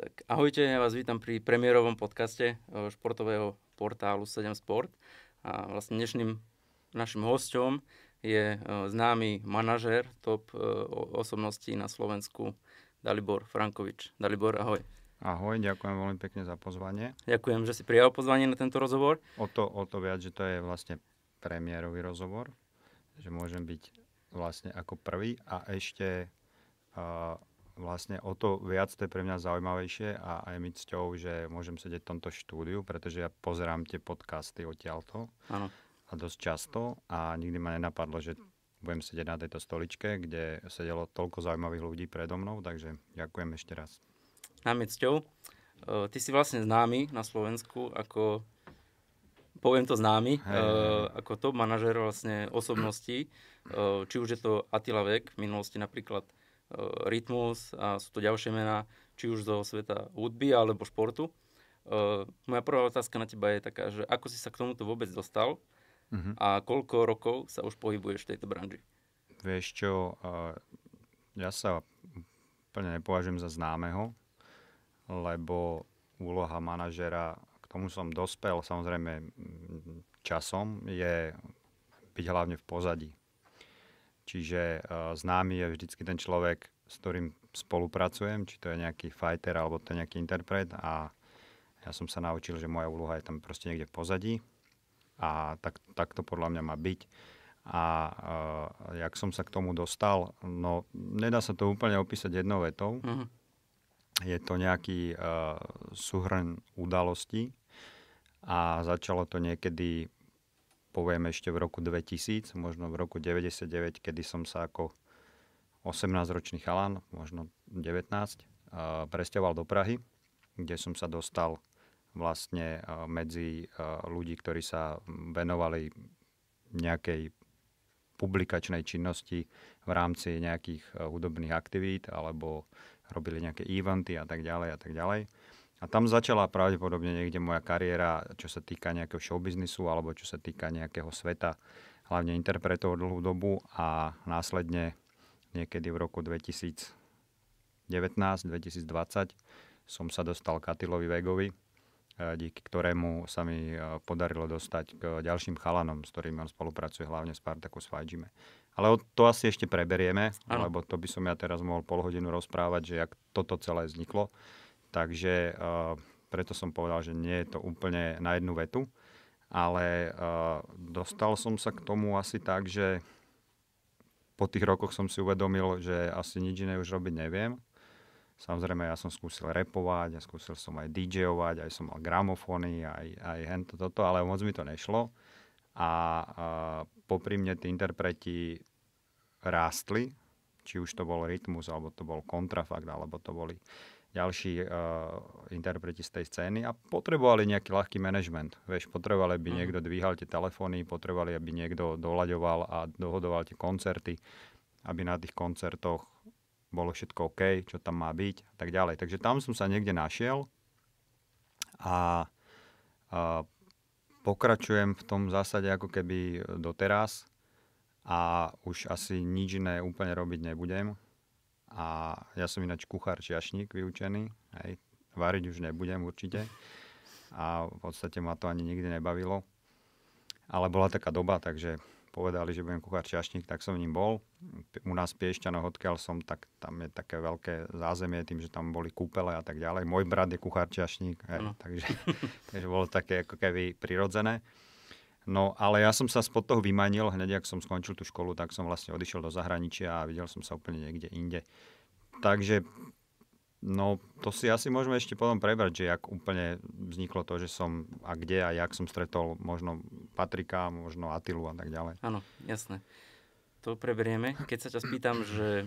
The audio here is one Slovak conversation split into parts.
Tak ahojte, ja vás vítam pri premiérovom podcaste eh, športového portálu 7 Sport. A vlastne dnešným našim hosťom je eh, známy manažér top eh, osobností na Slovensku Dalibor Frankovič. Dalibor, ahoj. Ahoj, ďakujem veľmi pekne za pozvanie. Ďakujem, že si prijal pozvanie na tento rozhovor. O to, o to viac, že to je vlastne premiérový rozhovor, že môžem byť vlastne ako prvý a ešte uh, vlastne o to viac to je pre mňa zaujímavejšie a aj mi cťou, že môžem sedieť v tomto štúdiu, pretože ja pozerám tie podcasty odtiaľto Áno. a dosť často a nikdy ma nenapadlo, že budem sedieť na tejto stoličke, kde sedelo toľko zaujímavých ľudí predo mnou, takže ďakujem ešte raz. Nám je cťou. E, ty si vlastne známy na Slovensku ako, poviem to známy, Hej, uh, ako top manažer vlastne osobností. Uh, či už je to Attila Vek, v minulosti napríklad Rytmus a sú to ďalšie mená, či už zo sveta hudby alebo športu. Uh, moja prvá otázka na teba je taká, že ako si sa k tomuto vôbec dostal Uh-huh. a koľko rokov sa už pohybuješ v tejto branži? Vieš čo, uh, ja sa úplne nepovažujem za známeho, lebo úloha manažera, k tomu som dospel samozrejme časom, je byť hlavne v pozadí. Čiže uh, známy je vždycky ten človek, s ktorým spolupracujem, či to je nejaký fighter alebo to je nejaký interpret a ja som sa naučil, že moja úloha je tam proste niekde v pozadí a tak, tak to podľa mňa má byť. A uh, jak som sa k tomu dostal, no nedá sa to úplne opísať jednou vetou. Uh-huh. Je to nejaký uh, súhrn udalostí a začalo to niekedy, poviem ešte v roku 2000, možno v roku 99, kedy som sa ako 18-ročný chalan, možno 19, uh, presťahoval do Prahy, kde som sa dostal vlastne medzi ľudí, ktorí sa venovali nejakej publikačnej činnosti v rámci nejakých hudobných aktivít alebo robili nejaké eventy a tak ďalej a tak ďalej. A tam začala pravdepodobne niekde moja kariéra, čo sa týka nejakého showbiznisu alebo čo sa týka nejakého sveta, hlavne interpretov dlhú dobu a následne niekedy v roku 2019-2020 som sa dostal k Atilovi Vegovi, díky ktorému sa mi podarilo dostať k ďalším chalanom, s ktorými on spolupracuje, hlavne Spartacus Fajime. Ale to asi ešte preberieme, ano. lebo to by som ja teraz mohol pol hodinu rozprávať, že jak toto celé vzniklo. Takže uh, preto som povedal, že nie je to úplne na jednu vetu, ale uh, dostal som sa k tomu asi tak, že po tých rokoch som si uvedomil, že asi nič iné už robiť neviem Samozrejme, ja som skúsil repovať, ja skúsil som aj DJovať, aj som mal gramofóny, aj, aj hento toto, ale moc mi to nešlo. A, a popri mne tí interpreti rástli, či už to bol rytmus, alebo to bol kontrafakt, alebo to boli ďalší uh, interpreti z tej scény a potrebovali nejaký ľahký manažment. Vieš, potrebovali, aby mm. niekto dvíhal tie telefóny, potrebovali, aby niekto doľaďoval a dohodoval tie koncerty, aby na tých koncertoch bolo všetko OK, čo tam má byť a tak ďalej. Takže tam som sa niekde našiel a, a pokračujem v tom zásade ako keby doteraz a už asi nič iné úplne robiť nebudem. A ja som ináč kuchár čiašník vyučený, hej, variť už nebudem určite. A v podstate ma to ani nikdy nebavilo. Ale bola taká doba, takže povedali, že budem kuchár čašník, tak som ním bol. U nás Piešťanoch, odkiaľ som, tak tam je také veľké zázemie tým, že tam boli kúpele a tak ďalej. Môj brat je kuchár čašník, hej, takže, takže bolo také ako keby prirodzené. No ale ja som sa spod toho vymanil, hneď ak som skončil tú školu, tak som vlastne odišiel do zahraničia a videl som sa úplne niekde inde. Takže No, to si asi môžeme ešte potom prebrať, že jak úplne vzniklo to, že som a kde a jak som stretol možno Patrika, možno Atilu a tak ďalej. Áno, jasné. To preberieme. Keď sa ťa spýtam, že e,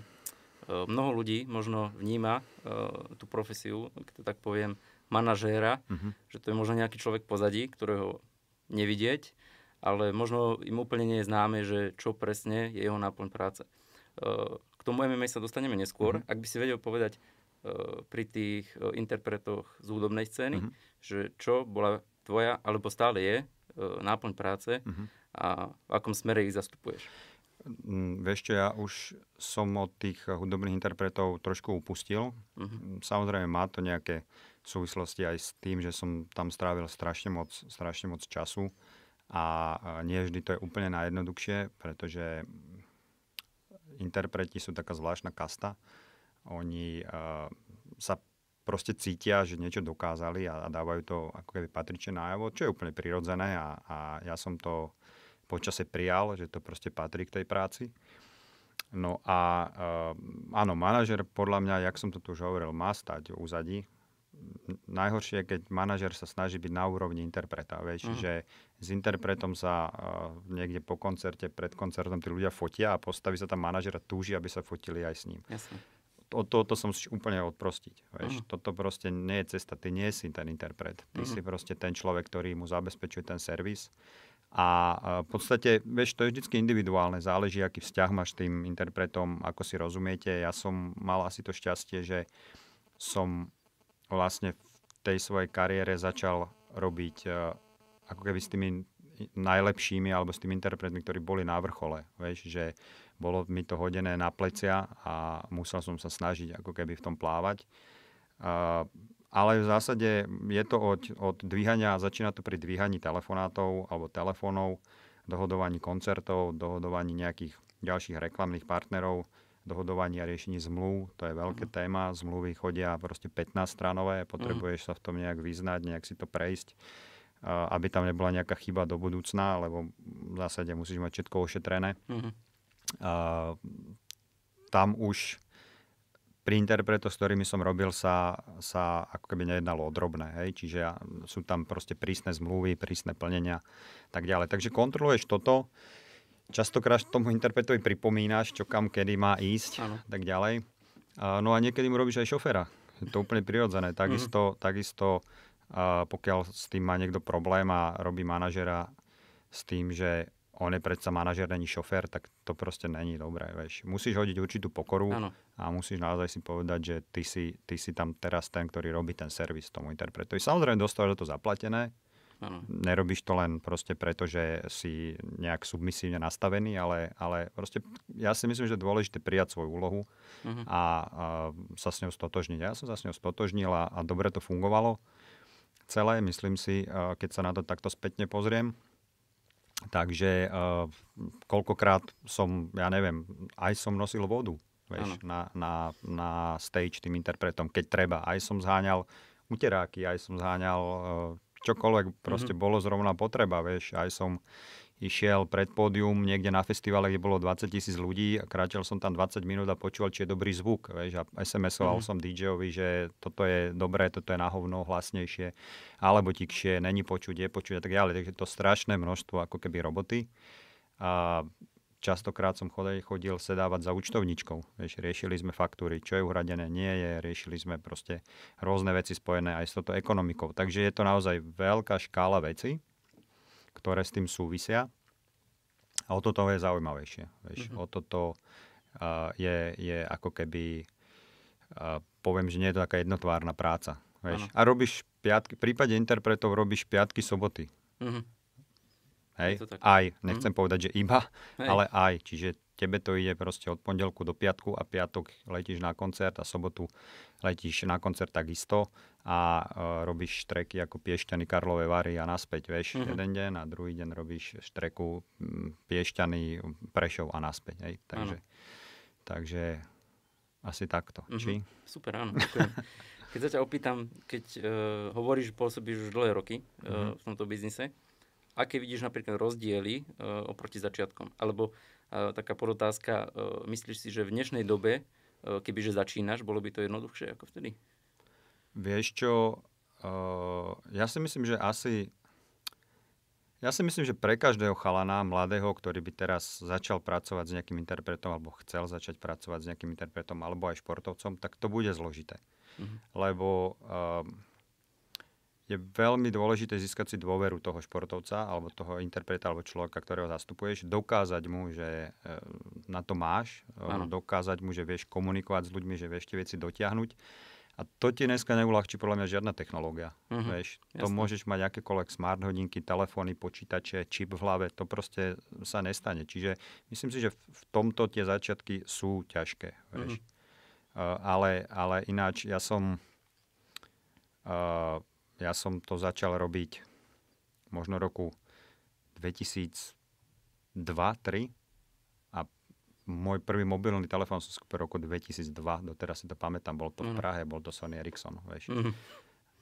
mnoho ľudí možno vníma uh, tú profesiu, keď to tak poviem, manažéra, uh-huh. že to je možno nejaký človek pozadí, ktorého nevidieť, ale možno im úplne nie je známe, že čo presne je jeho náplň práce. Uh, k tomu MMA sa dostaneme neskôr. Uh-huh. Ak by si vedel povedať, Eh, pri tých eh, interpretoch z hudobnej scény, uh-huh. že čo bola tvoja, alebo stále je, náplň práce uh-huh. a v akom smere ich zastupuješ? Mm, vieš čo, ja už som od tých hudobných interpretov trošku upustil. Uh-huh. Samozrejme má to nejaké súvislosti aj s tým, že som tam strávil strašne moc, strašne moc času a nie vždy to je úplne najjednoduchšie, pretože interpreti sú taká zvláštna kasta. Oni uh, sa proste cítia, že niečo dokázali a, a dávajú to ako keby patrične najavo, čo je úplne prirodzené a, a ja som to počase prijal, že to proste patrí k tej práci. No a uh, áno, manažer podľa mňa, jak som to tu už hovoril, má stať v úzadí. Najhoršie je, keď manažer sa snaží byť na úrovni interpreta. Vieš, uh-huh. že s interpretom sa uh, niekde po koncerte, pred koncertom tí ľudia fotia a postaví sa tam manažer a túži, aby sa fotili aj s ním. Jasne od tohoto som si úplne odprostiť. Vieš. Uh-huh. Toto proste nie je cesta. Ty nie si ten interpret. Ty uh-huh. si proste ten človek, ktorý mu zabezpečuje ten servis. A v podstate, vieš, to je vždy individuálne. Záleží, aký vzťah máš s tým interpretom, ako si rozumiete. Ja som mal asi to šťastie, že som vlastne v tej svojej kariére začal robiť uh, ako keby s tými najlepšími alebo s tými interpretmi, ktorí boli na vrchole. Vieš, že bolo mi to hodené na plecia a musel som sa snažiť ako keby v tom plávať. Uh, ale v zásade je to od, od dvíhania, začína to pri dvíhaní telefonátov alebo telefónov, dohodovaní koncertov, dohodovaní nejakých ďalších reklamných partnerov, dohodovaní a riešení zmluv, to je veľké uh-huh. téma, zmluvy chodia proste 15 stranové, potrebuješ uh-huh. sa v tom nejak vyznať, nejak si to prejsť, aby tam nebola nejaká chyba do budúcna, lebo v zásade musíš mať všetko ošetrené. Uh-huh tam už pri interpretoch, s ktorými som robil, sa, sa ako keby nejednalo o drobné. Hej? Čiže sú tam proste prísne zmluvy, prísne plnenia tak ďalej. Takže kontroluješ toto, častokrát tomu interpretovi pripomínaš, čo kam, kedy má ísť, ano. tak ďalej. No a niekedy mu robíš aj šoféra. Je to úplne prirodzené. Takisto, mm. takisto pokiaľ s tým má niekto problém a robí manažera s tým, že on je predsa manažer, není šofér, tak to proste není dobré. Vieš. Musíš hodiť určitú pokoru ano. a musíš naozaj si povedať, že ty si, ty si tam teraz ten, ktorý robí ten servis tomu interpretovi. Samozrejme, dostávaš za to zaplatené, Ano. Nerobíš to len proste preto, že si nejak submisívne nastavený, ale, ale proste ja si myslím, že je dôležité prijať svoju úlohu uh-huh. a, a sa s ňou stotožniť. Ja som sa s ňou stotožnil a, a dobre to fungovalo celé. Myslím si, keď sa na to takto spätne pozriem, Takže koľkokrát som, ja neviem, aj som nosil vodu vieš, na, na, na stage tým interpretom, keď treba. Aj som zháňal uteráky, aj som zháňal čokoľvek proste mm-hmm. bolo zrovna potreba, vieš. Aj som išiel pred pódium niekde na festivale, kde bolo 20 tisíc ľudí a kráčal som tam 20 minút a počúval, či je dobrý zvuk. Vieš, a SMS-oval mm. som DJ-ovi, že toto je dobré, toto je na hovno hlasnejšie, alebo tikšie, není počuť, je počuť a tak ďalej. Takže to strašné množstvo ako keby roboty. A častokrát som chodil, chodil sedávať za účtovničkou. Vieš, riešili sme faktúry, čo je uhradené, nie je. Riešili sme proste rôzne veci spojené aj s touto ekonomikou. Takže je to naozaj veľká škála veci ktoré s tým súvisia. A o toto je zaujímavejšie. Vieš. Mm-hmm. O toto uh, je, je ako keby, uh, poviem, že nie je to taká jednotvárna práca. Vieš. A robíš piatky, v prípade interpretov robíš piatky, soboty. Mm-hmm. Hej, aj. Nechcem mm-hmm. povedať, že iba, Hej. ale aj. Čiže tebe to ide proste od pondelku do piatku a piatok letíš na koncert a sobotu letíš na koncert takisto a uh, robíš štreky ako Piešťany, Karlové Vary a naspäť, vieš, mm-hmm. jeden deň a druhý deň robíš štreku Piešťany, Prešov a naspäť, hej. Takže, takže asi takto. Mm-hmm. Či? Super, áno. keď sa ťa opýtam, keď uh, hovoríš, pôsobíš už dlhé roky uh, mm-hmm. v tomto biznise, aké vidíš napríklad rozdiely uh, oproti začiatkom? Alebo taká podotázka, myslíš si, že v dnešnej dobe, kebyže začínaš, bolo by to jednoduchšie ako vtedy? Vieš čo, ja si myslím, že asi ja si myslím, že pre každého chalana, mladého, ktorý by teraz začal pracovať s nejakým interpretom, alebo chcel začať pracovať s nejakým interpretom, alebo aj športovcom, tak to bude zložité. Mm-hmm. Lebo uh, je veľmi dôležité získať si dôveru toho športovca alebo toho interpreta alebo človeka, ktorého zastupuješ, dokázať mu, že e, na to máš, ano. dokázať mu, že vieš komunikovať s ľuďmi, že vieš tie veci dotiahnuť A to ti dneska neulahčí podľa mňa žiadna technológia. Uh-huh. Vieš, to Jasne. môžeš mať akékoľvek smart hodinky, telefóny, počítače, čip v hlave, to proste sa nestane. Čiže myslím si, že v tomto tie začiatky sú ťažké. Vieš. Uh-huh. Uh, ale, ale ináč ja som uh, ja som to začal robiť možno roku 2002-2003 môj prvý mobilný telefón som skúpil roku 2002, doteraz si to pamätám, bol to v mhm. Prahe, bol to Sony Ericsson, vieš. Mm.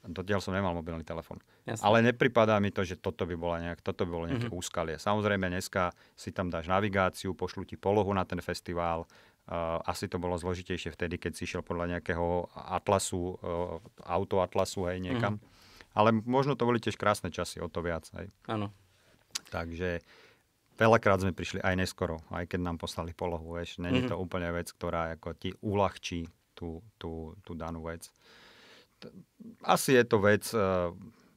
Dotiaľ som nemal mobilný telefón. Ale nepripadá mi to, že toto by, bola nejak, toto by bolo nejaké mm-hmm. úskalie. Samozrejme, dneska si tam dáš navigáciu, pošlu ti polohu na ten festival. Uh, asi to bolo zložitejšie vtedy, keď si išiel podľa nejakého atlasu, uh, auto atlasu, hej, niekam. Mm-hmm. Ale možno to boli tiež krásne časy, o to viac. Áno. Takže Veľakrát sme prišli aj neskoro, aj keď nám poslali polohu, vieš. Není mm-hmm. to úplne vec, ktorá ako ti uľahčí tú, tú, tú danú vec. Asi je to vec uh,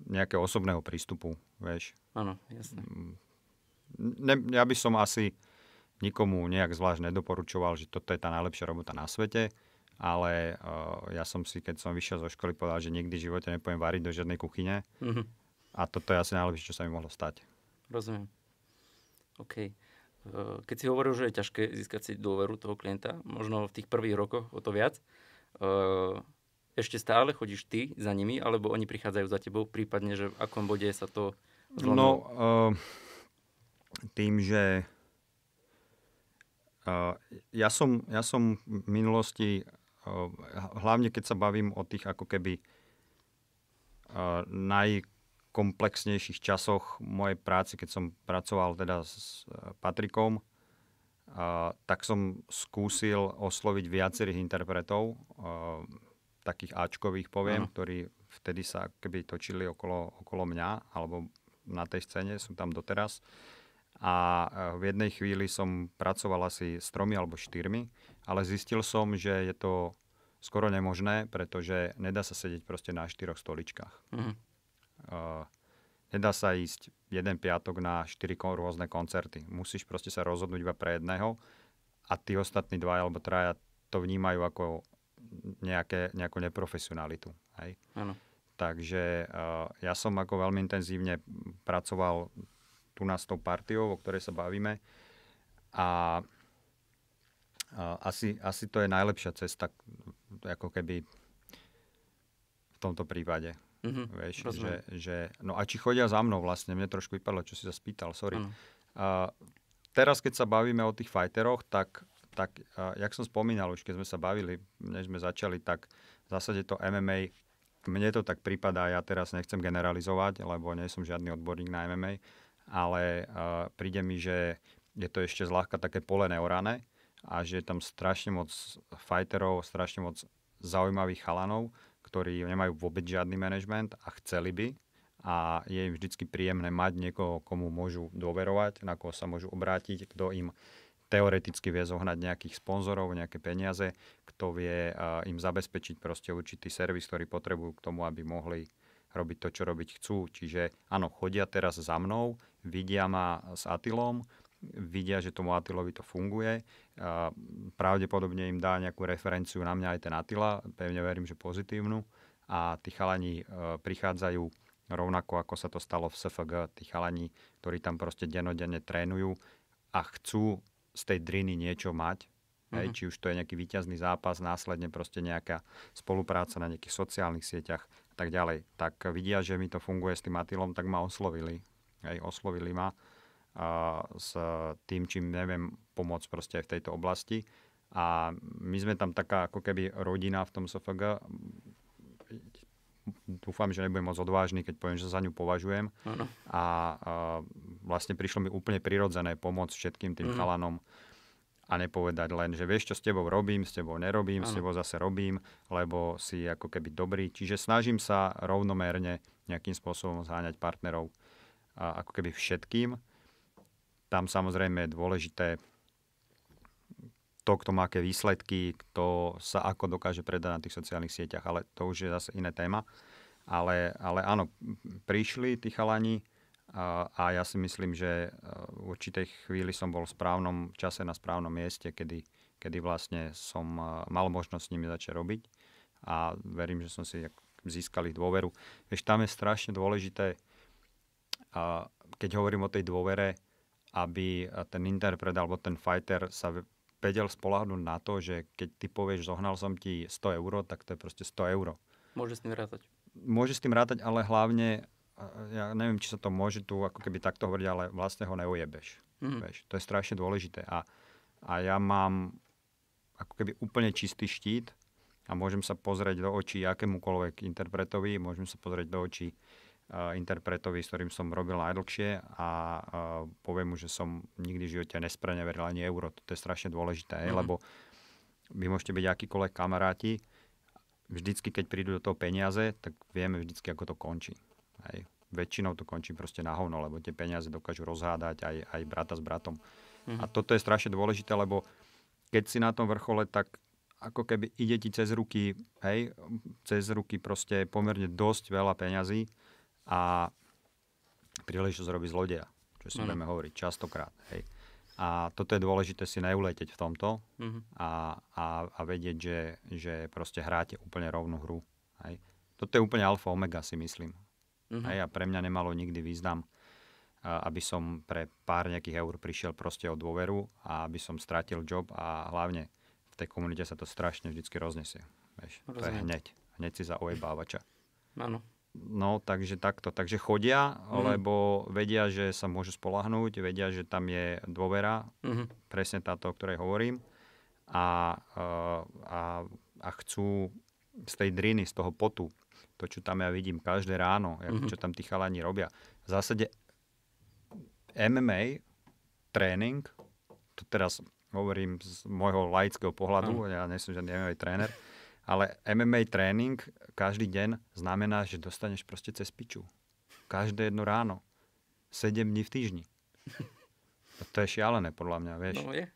nejakého osobného prístupu, vieš. Áno, jasne. Mm, ne, ja by som asi nikomu nejak zvlášť nedoporučoval, že toto je tá najlepšia robota na svete, ale uh, ja som si, keď som vyšiel zo školy, povedal, že nikdy v živote nepojem variť do žiadnej kuchyne. Mm-hmm. A toto je asi najlepšie, čo sa mi mohlo stať. Rozumiem. OK. Eh, keď si hovoril, že je ťažké získať si dôveru toho klienta, možno v tých prvých rokoch o to viac, eh, ešte stále chodíš ty za nimi, alebo oni prichádzajú za tebou, prípadne, že v akom bode sa to zlomilo? No, uh, tým, že uh, ja, som, ja som v minulosti, uh, hlavne keď sa bavím o tých ako keby uh, naj komplexnejších časoch mojej práci, keď som pracoval teda s Patrikom, tak som skúsil osloviť viacerých interpretov, takých Ačkových poviem, uh-huh. ktorí vtedy sa keby točili okolo, okolo mňa, alebo na tej scéne, sú tam doteraz. A v jednej chvíli som pracoval asi s tromi alebo štyrmi, ale zistil som, že je to skoro nemožné, pretože nedá sa sedieť proste na štyroch stoličkách. Uh-huh. Uh, nedá sa ísť jeden piatok na štyri rôzne koncerty. Musíš proste sa rozhodnúť iba pre jedného a tí ostatní dva alebo traja to vnímajú ako nejaké, nejakú neprofesionalitu. Hej? Ano. Takže uh, ja som ako veľmi intenzívne pracoval tu na s tou partiou, o ktorej sa bavíme a asi, asi to je najlepšia cesta ako keby v tomto prípade. Mm-hmm, vieš, že, že, no a či chodia za mnou vlastne, mne trošku vypadlo, čo si sa spýtal, sorry. Uh, teraz, keď sa bavíme o tých fajteroch, tak, tak uh, jak som spomínal už, keď sme sa bavili, než sme začali, tak v zásade to MMA, mne to tak prípada, ja teraz nechcem generalizovať, lebo nie som žiadny odborník na MMA, ale uh, príde mi, že je to ešte zľahka také pole neorané a že je tam strašne moc fajterov, strašne moc zaujímavých chalanov, ktorí nemajú vôbec žiadny manažment a chceli by a je im vždy príjemné mať niekoho, komu môžu dôverovať, na koho sa môžu obrátiť, kto im teoreticky vie zohnať nejakých sponzorov, nejaké peniaze, kto vie uh, im zabezpečiť proste určitý servis, ktorý potrebujú k tomu, aby mohli robiť to, čo robiť chcú. Čiže áno, chodia teraz za mnou, vidia ma s Atilom, vidia, že tomu Atilovi to funguje. A pravdepodobne im dá nejakú referenciu na mňa aj ten Atila, pevne verím, že pozitívnu. A tí chalani e, prichádzajú rovnako ako sa to stalo v SFG, tí chalani, ktorí tam proste denodenne trénujú a chcú z tej driny niečo mať, hej, mhm. či už to je nejaký výťazný zápas, následne proste nejaká spolupráca na nejakých sociálnych sieťach a tak ďalej. Tak vidia, že mi to funguje s tým Atilom, tak ma oslovili. Hej, oslovili ma a s tým, čím neviem pomôcť proste aj v tejto oblasti. A my sme tam taká ako keby rodina v tom SFG. Dúfam, že nebudem moc odvážny, keď poviem, že za ňu považujem. Ano. A, a vlastne prišlo mi úplne prirodzené pomôcť všetkým tým mm. chalanom a nepovedať len, že vieš, čo s tebou robím, s tebou nerobím, ano. s tebou zase robím, lebo si ako keby dobrý. Čiže snažím sa rovnomerne nejakým spôsobom zháňať partnerov a ako keby všetkým tam samozrejme je dôležité to, kto má aké výsledky, kto sa ako dokáže predať na tých sociálnych sieťach, ale to už je zase iné téma. Ale, ale áno, prišli tí chalani a, a ja si myslím, že v určitej chvíli som bol v správnom čase na správnom mieste, kedy, kedy vlastne som mal možnosť s nimi začať robiť. a verím, že som si získal ich dôveru. Vieš, tam je strašne dôležité, keď hovorím o tej dôvere, aby ten interpret alebo ten fighter sa vedel spolahnúť na to, že keď ty povieš, zohnal som ti 100 eur, tak to je proste 100 eur. Môže s tým rátať. Môže s tým rátať, ale hlavne, ja neviem, či sa to môže tu ako keby takto hovoriť, ale vlastne ho neujebeš. Mm. Vieš, to je strašne dôležité. A, a ja mám ako keby úplne čistý štít a môžem sa pozrieť do očí akémukoľvek interpretovi, môžem sa pozrieť do očí interpretovi, s ktorým som robil najdlhšie a uh, poviem mu, že som nikdy v živote nespreneveril ani euro. To je strašne dôležité, mm. lebo vy môžete byť akýkoľvek kamaráti, vždycky, keď prídu do toho peniaze, tak vieme vždycky, ako to končí. Hej. Väčšinou to končí proste na hovno, lebo tie peniaze dokážu rozhádať aj, aj brata s bratom. Mm. A toto je strašne dôležité, lebo keď si na tom vrchole, tak ako keby ide ti cez ruky, hej, cez ruky proste pomerne dosť veľa peňazí a príležitosť robí zlodeja, čo si mm. budeme hovoriť častokrát, hej. A toto je dôležité si neuleteť v tomto mm-hmm. a, a, a vedieť, že, že proste hráte úplne rovnú hru. Hej. Toto je úplne alfa omega, si myslím. Mm-hmm. Hej, a pre mňa nemalo nikdy význam aby som pre pár nejakých eur prišiel proste o dôveru a aby som stratil job a hlavne v tej komunite sa to strašne vždycky roznesie. Vieš, to je hneď. Hneď si za ojebávača. Áno. No, takže takto. Takže chodia, mm. lebo vedia, že sa môžu spolahnúť, vedia, že tam je dôvera, mm-hmm. presne táto, o ktorej hovorím. A, a, a chcú z tej driny, z toho potu, to, čo tam ja vidím každé ráno, mm-hmm. čo tam tí chalani robia. V zásade MMA tréning, to teraz hovorím z môjho laického pohľadu, mm. ja nie som žiadny MMA tréner, ale MMA tréning každý deň znamená, že dostaneš proste cez piču. Každé jedno ráno. 7 dní v týždni. To je šialené, podľa mňa, vieš. No je.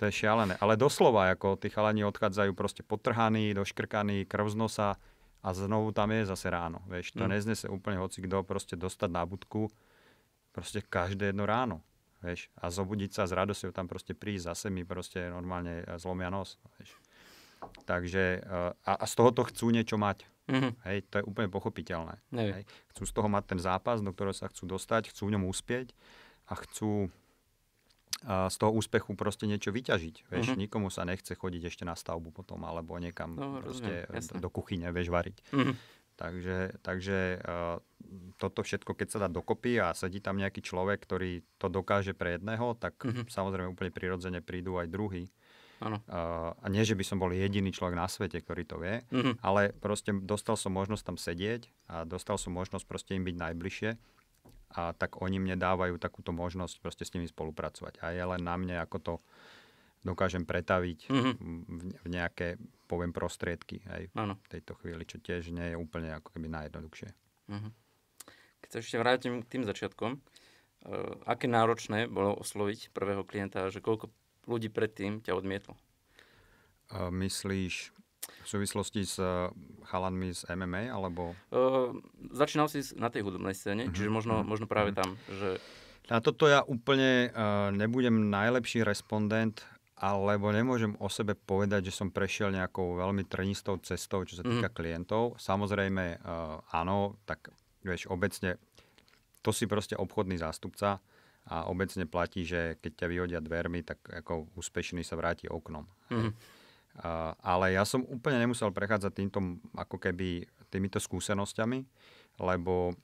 To je šialené. Ale doslova, ako tí chalani odchádzajú proste potrhaní, doškrkaní, krv z nosa a znovu tam je zase ráno. Vieš, to mm. neznese úplne hoci kto proste dostať na budku proste každé jedno ráno. Vieš, a zobudiť sa s radosťou tam proste prísť, zase mi proste normálne zlomia nos. Vieš. Takže, eh, a, a z tohoto chcú niečo mať. Mm-hmm. Hej, to je úplne pochopiteľné. Hej. Chcú z toho mať ten zápas, do ktorého sa chcú dostať, chcú v ňom uspieť a chcú a z toho úspechu proste niečo vyťažiť. Vieš, mm-hmm. nikomu sa nechce chodiť ešte na stavbu potom, alebo niekam no, proste rozumiem, do kuchyne, vieš, variť. Mm-hmm. Takže, takže uh, toto všetko, keď sa dá dokopy a sedí tam nejaký človek, ktorý to dokáže pre jedného, tak mm-hmm. samozrejme úplne prirodzene prídu aj druhý. Ano. A nie, že by som bol jediný človek na svete, ktorý to vie, mm-hmm. ale proste dostal som možnosť tam sedieť a dostal som možnosť proste im byť najbližšie a tak oni mne dávajú takúto možnosť proste s nimi spolupracovať. A je len na mne, ako to dokážem pretaviť mm-hmm. v, nejaké, poviem, prostriedky aj v tejto chvíli, čo tiež nie je úplne ako keby najjednoduchšie. Mm-hmm. Keď sa ešte vrátim k tým začiatkom, uh, aké náročné bolo osloviť prvého klienta, že koľko ľudí predtým ťa odmietlo? Uh, myslíš v súvislosti s uh, chalanmi z MMA, alebo... Uh, začínal si na tej hudobnej scéne, uh-huh. čiže možno, uh-huh. možno práve uh-huh. tam, že... Na toto ja úplne uh, nebudem najlepší respondent, alebo nemôžem o sebe povedať, že som prešiel nejakou veľmi trnistou cestou, čo sa týka mm. klientov. Samozrejme, uh, áno, tak vieš, obecne to si proste obchodný zástupca a obecne platí, že keď ťa vyhodia dvermi, tak ako úspešný sa vráti oknom. Mm. Uh, ale ja som úplne nemusel prechádzať týmto, ako keby týmito skúsenosťami, lebo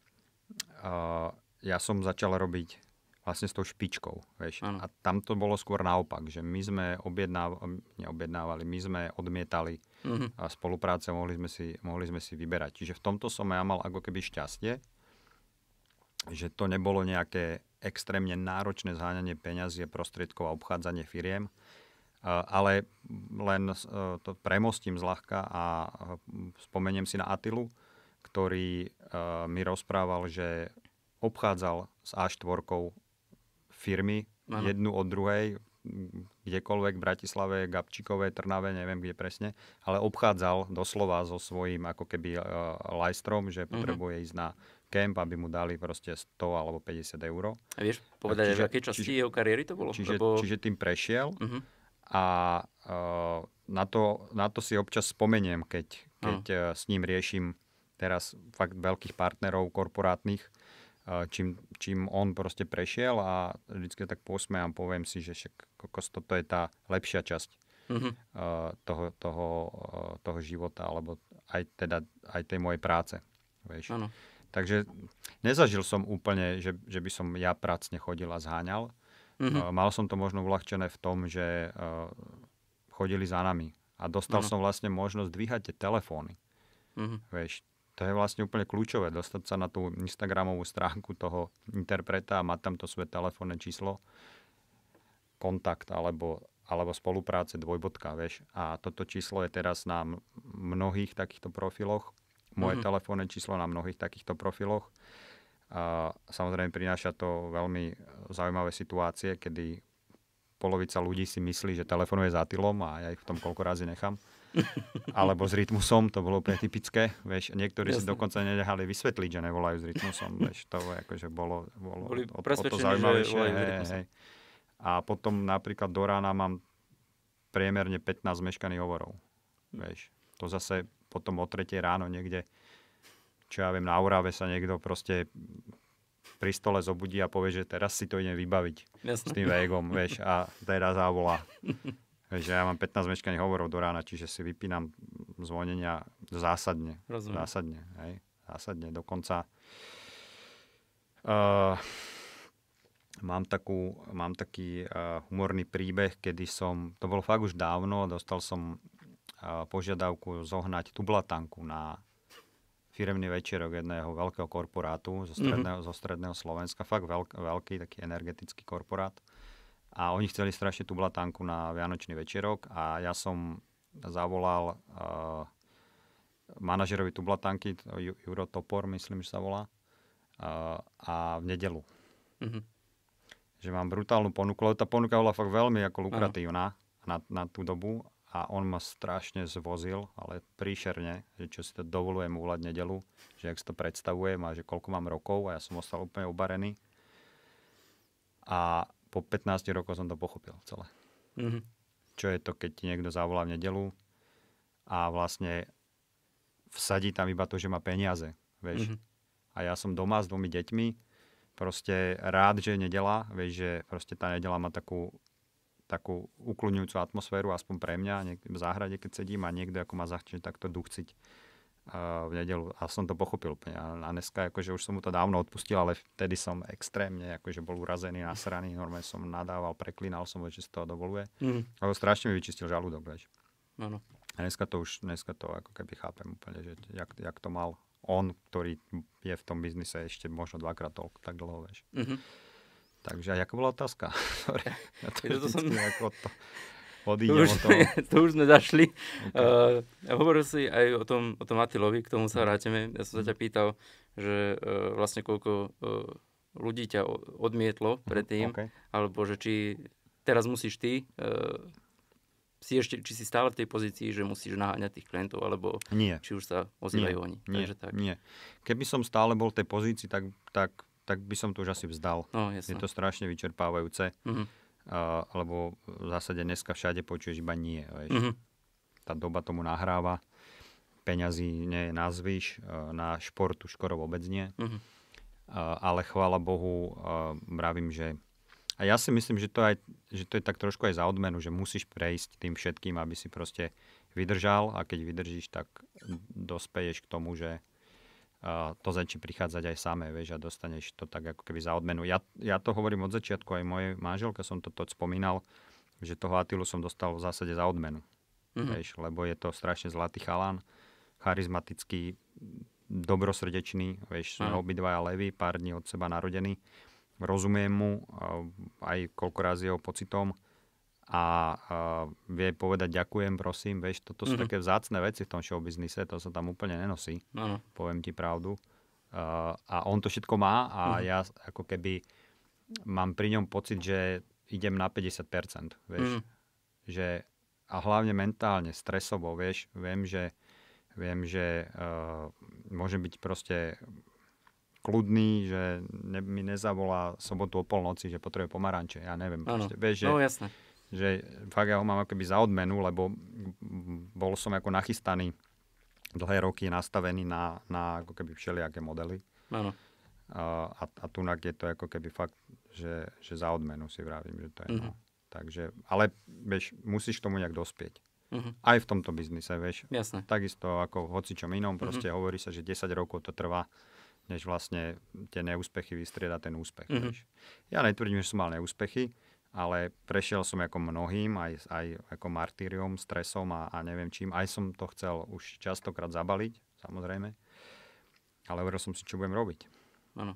uh, ja som začal robiť vlastne s tou špičkou. Vieš. A tam to bolo skôr naopak, že my sme objednávali, neobjednávali, my sme odmietali a spolupráce mohli sme, si, mohli sme si vyberať. Čiže v tomto som ja mal ako keby šťastie, že to nebolo nejaké extrémne náročné zháňanie peňazí a prostriedkov a obchádzanie firiem, ale len e, to premostím zľahka a e, spomeniem si na Atilu, ktorý e, mi rozprával, že obchádzal s A4 firmy, ano. jednu od druhej, kdekoľvek v Bratislave, Gabčíkové, Trnave, neviem kde presne, ale obchádzal doslova so svojím ako keby uh, lajstrom, že mhm. potrebuje ísť na kemp, aby mu dali proste 100 alebo 50 eur. A vieš povedať, čiže, v akej časti čiže, jeho kariéry to bolo? Čiže, Lebo... čiže tým prešiel uh-huh. a uh, na, to, na to si občas spomeniem, keď, keď uh, s ním riešim teraz fakt veľkých partnerov korporátnych, uh, čím, čím on proste prešiel a vždycky tak posmejam, poviem si, že však kokos, toto je tá lepšia časť uh-huh. uh, toho, toho, toho života, alebo aj, teda, aj tej mojej práce. Vieš. Ano. Takže nezažil som úplne, že, že by som ja pracne chodil a zháňal. Uh, mal som to možno uľahčené v tom, že uh, chodili za nami. A dostal uh-huh. som vlastne možnosť dvíhať tie telefóny. Uh-huh. Vieš, to je vlastne úplne kľúčové, dostať sa na tú Instagramovú stránku toho interpreta a mať tam to svoje telefónne číslo, kontakt alebo, alebo spolupráce dvojbodka, vieš. A toto číslo je teraz na mnohých takýchto profiloch. Moje mm-hmm. telefónne číslo na mnohých takýchto profiloch. A samozrejme prináša to veľmi zaujímavé situácie, kedy polovica ľudí si myslí, že telefonuje za tylom a ja ich v tom koľko razy nechám. Alebo s rytmusom, to bolo úplne typické. Vieš, niektorí Jasne. si dokonca nenehali vysvetliť, že nevolajú s rytmusom. Vieš, to akože bolo, bolo Boli o, o to zaujímavejšie. Hej, hej. A potom napríklad do rána mám priemerne 15 meškaných hovorov. Vieš, to zase potom o 3 ráno niekde, čo ja viem, na Orave sa niekto proste pri stole zobudí a povie, že teraz si to idem vybaviť Jasne. s tým vegom, vieš, a teraz zavolá. vieš, ja mám 15 meškaných hovorov do rána, čiže si vypínam zvonenia zásadne. Rozumiem. Zásadne, hej, zásadne. Dokonca uh, mám, takú, mám taký uh, humorný príbeh, kedy som, to bolo fakt už dávno, dostal som požiadavku zohnať tublatanku na firemný večerok jedného veľkého korporátu zo mhm. stredného, mm-hmm. zo stredného Slovenska, fakt veľk, veľký taký energetický korporát. A oni chceli strašne tublatanku na Vianočný večerok a ja som zavolal uh, manažerovi tublatanky, Juro Topor, myslím, že sa volá, uh, a v nedelu. Mm-hmm. Že mám brutálnu ponuku, lebo tá ponuka bola fakt veľmi ako lukratívna na, na tú dobu a on ma strašne zvozil, ale príšerne, že čo si to dovolujem úľad nedelu, že ak si to predstavujem a že koľko mám rokov a ja som ostal úplne ubarený. A po 15 rokoch som to pochopil celé. Mm-hmm. Čo je to, keď ti niekto zavolá v nedelu a vlastne vsadí tam iba to, že má peniaze, vieš. Mm-hmm. A ja som doma s dvomi deťmi, proste rád, že je nedela, vieš, že proste tá nedela má takú takú uklonujúcu atmosféru, aspoň pre mňa, niekde v záhrade, keď sedím a niekto ako ma začne takto duchciť uh, v nedelu. A som to pochopil úplne. A dneska, akože už som mu to dávno odpustil, ale vtedy som extrémne akože bol urazený, nasraný, normálne som nadával, preklínal som, že si to dovoluje. Mm. Ale strašne mi vyčistil žalúdok, vieš. Ano. A dneska to už, dneska to ako keby chápem úplne, že jak, jak to mal on, ktorý je v tom biznise ešte možno dvakrát toľko, tak dlho, vieš. Mm-hmm. Takže aká bola otázka? to, to som... ako to, odídem to už, od toho. to už sme zašli. Okay. Uh, hovoril si aj o tom, o tom Atilovi, k tomu sa vrátime. Ja som sa ťa pýtal, že uh, vlastne koľko uh, ľudí ťa odmietlo mhm, predtým, okay. alebo že či teraz musíš ty uh, si ešte, či si stále v tej pozícii, že musíš naháňať tých klientov, alebo nie. či už sa ozývajú nie. oni. Nie. Takže tak. nie. Keby som stále bol v tej pozícii, tak, tak tak by som to už asi vzdal. No, je to strašne vyčerpávajúce, mm-hmm. uh, lebo v zásade dneska všade počuješ iba nie. Vieš. Mm-hmm. Tá doba tomu nahráva, peňazí nie je nazvíš, uh, na šport už skoro vôbec nie. Mm-hmm. Uh, ale chvála Bohu, uh, mravím, že a ja si myslím, že to, aj, že to je tak trošku aj za odmenu, že musíš prejsť tým všetkým, aby si proste vydržal a keď vydržíš, tak dospeješ k tomu, že to začne prichádzať aj samé, vieš, a dostaneš to tak ako keby za odmenu. Ja, ja to hovorím od začiatku, aj mojej manželke som to spomínal, že toho Atilu som dostal v zásade za odmenu. Mm-hmm. Vieš, lebo je to strašne zlatý chalán, charizmatický, dobrosrdečný, vieš, sme obidvaja levy, pár dní od seba narodený. Rozumiem mu aj koľko razy jeho pocitom a uh, vie povedať ďakujem, prosím, vieš, toto sú mm-hmm. také vzácne veci v tom showbiznise, to sa tam úplne nenosí, ano. poviem ti pravdu. Uh, a on to všetko má a mm-hmm. ja ako keby mám pri ňom pocit, že idem na 50%, vieš. Mm. Že, a hlavne mentálne, stresovo, vieš, viem, že, viem, že uh, môžem byť proste kľudný, že ne, mi nezavolá sobotu o polnoci, že potrebuje pomaranče, ja neviem. Proste, vieš, že, no jasné že fakt ja ho mám akoby za odmenu, lebo bol som ako nachystaný dlhé roky nastavený na, na ako keby všelijaké modely. Áno. A, a, a tunak je to ako keby fakt, že, že za odmenu si vravím, že to je. Mm-hmm. No. Takže, ale vieš, musíš tomu nejak dospieť. Mm-hmm. Aj v tomto biznise, vieš. Jasné. Takisto ako v hocičom inom, proste mm-hmm. hovorí sa, že 10 rokov to trvá, než vlastne tie neúspechy vystrieda ten úspech. Mm-hmm. Vieš. Ja netvrdím, že som mal neúspechy, ale prešiel som ako mnohým, aj, aj ako martýriom, stresom a, a neviem čím. Aj som to chcel už častokrát zabaliť, samozrejme. Ale hovoril som si, čo budem robiť. Áno.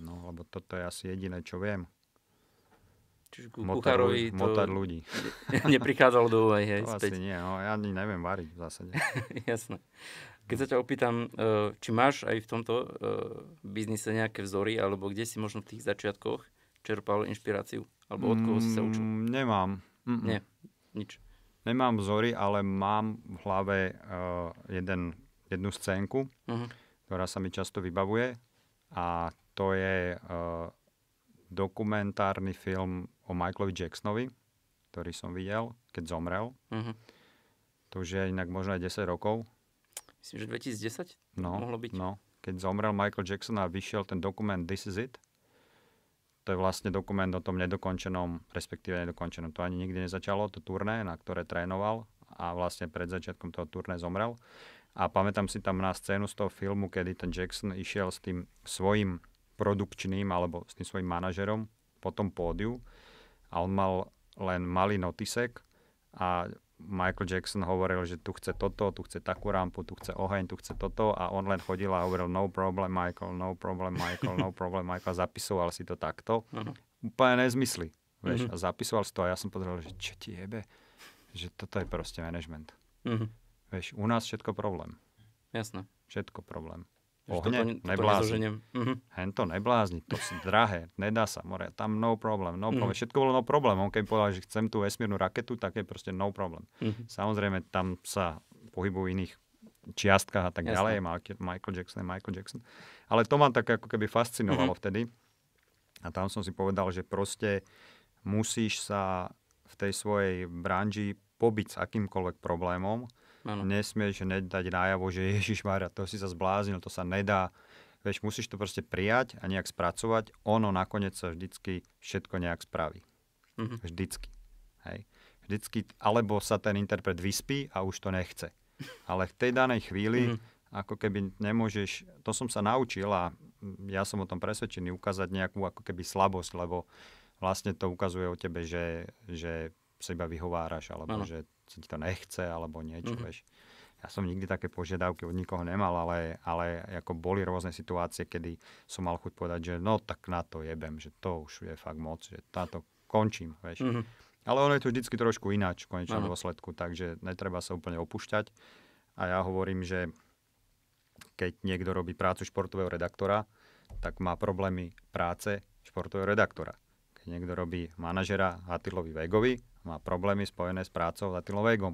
No, lebo toto je asi jediné, čo viem. Čiže ku motať, kuchárovi to motať ľudí. neprichádzalo do úvahy, hej, to späť. asi nie, no, ja ani neviem variť v zásade. Jasné. Keď sa ťa opýtam, eh, či máš aj v tomto eh, biznise nejaké vzory, alebo kde si možno v tých začiatkoch čerpal inšpiráciu? Alebo od koho si sa učil? Mm, nemám. Mm-mm. Nie, nič. Nemám vzory, ale mám v hlave uh, jeden, jednu scénku, uh-huh. ktorá sa mi často vybavuje a to je uh, dokumentárny film o Michaelovi Jacksonovi, ktorý som videl, keď zomrel. Uh-huh. To už je inak možno aj 10 rokov. Myslím, že 2010 no, mohlo byť. No, keď zomrel Michael Jackson a vyšiel ten dokument This is it, to je vlastne dokument o tom nedokončenom, respektíve nedokončenom. To ani nikdy nezačalo, to turné, na ktoré trénoval a vlastne pred začiatkom toho turné zomrel. A pamätám si tam na scénu z toho filmu, kedy ten Jackson išiel s tým svojim produkčným alebo s tým svojim manažerom po tom pódiu a on mal len malý notisek a Michael Jackson hovoril, že tu chce toto, tu chce takú rampu, tu chce oheň, tu chce toto a on len chodil a hovoril no problem Michael, no problem Michael, no problem Michael a zapisoval si to takto. Uh-huh. Úplne nezmysly. Vieš, uh-huh. a zapisoval si to a ja som povedal, že čo ti jebe? Že toto je proste management. Uh-huh. Vieš, u nás všetko problém. Jasné. Všetko problém ohne, neblázni. Mm-hmm. Hen to neblázni, to si drahé, nedá sa, more, tam no problem, no mm-hmm. problem. Všetko bolo no problem. On keď povedal, že chcem tú vesmírnu raketu, tak je proste no problem. Mm-hmm. Samozrejme, tam sa pohybujú iných čiastkách a tak Jasne. ďalej, Michael Jackson Michael Jackson. Ale to ma tak ako keby fascinovalo mm-hmm. vtedy. A tam som si povedal, že proste musíš sa v tej svojej branži pobiť s akýmkoľvek problémom, Ano. Nesmieš hneď dať nájavo, že Ježiš Mária, to si sa zbláznil, to sa nedá. Vieš, musíš to proste prijať a nejak spracovať. Ono nakoniec sa vždycky všetko nejak spraví. Mm-hmm. Vždycky. Hej. Vždycky, alebo sa ten interpret vyspí a už to nechce. Ale v tej danej chvíli, mm-hmm. ako keby nemôžeš, to som sa naučil a ja som o tom presvedčený, ukázať nejakú ako keby slabosť, lebo vlastne to ukazuje o tebe, že, že sa iba vyhováraš, alebo ano. že sa ti to nechce, alebo niečo, mm-hmm. vieš. Ja som nikdy také požiadavky od nikoho nemal, ale, ale ako boli rôzne situácie, kedy som mal chuť povedať, že no tak na to jebem, že to už je fakt moc, že na to končím, vieš. Mm-hmm. Ale ono je to vždycky trošku ináč v konečnom dôsledku, takže netreba sa úplne opúšťať. A ja hovorím, že keď niekto robí prácu športového redaktora, tak má problémy práce športového redaktora. Keď niekto robí manažera Hatilovi Vegovi, má problémy spojené s prácou za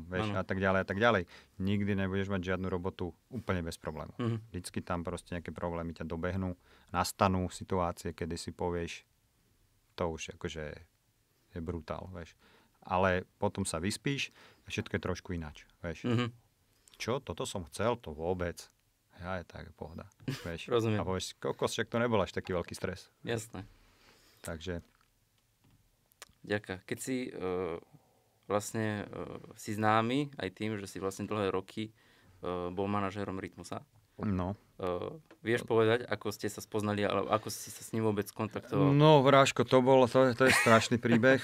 vieš, a tak ďalej a tak ďalej. Nikdy nebudeš mať žiadnu robotu úplne bez problémov. Uh-huh. Vždycky tam proste nejaké problémy ťa dobehnú, nastanú situácie, kedy si povieš, to už akože je brutál, vieš. Ale potom sa vyspíš a všetko je trošku ináč, vieš. Uh-huh. Čo? Toto som chcel? To vôbec. Ja je tak, pohoda. Vieš. Rozumiem. A povieš, kokos, však to nebol až taký veľký stres. Jasné. Takže Ďakujem. Keď si uh, vlastne uh, si známy aj tým, že si vlastne dlhé roky uh, bol manažérom Rytmusa. No. Uh, vieš povedať, ako ste sa spoznali, alebo ako si sa s ním vôbec kontaktoval? No, Vráško, to bol, to, to je strašný príbeh.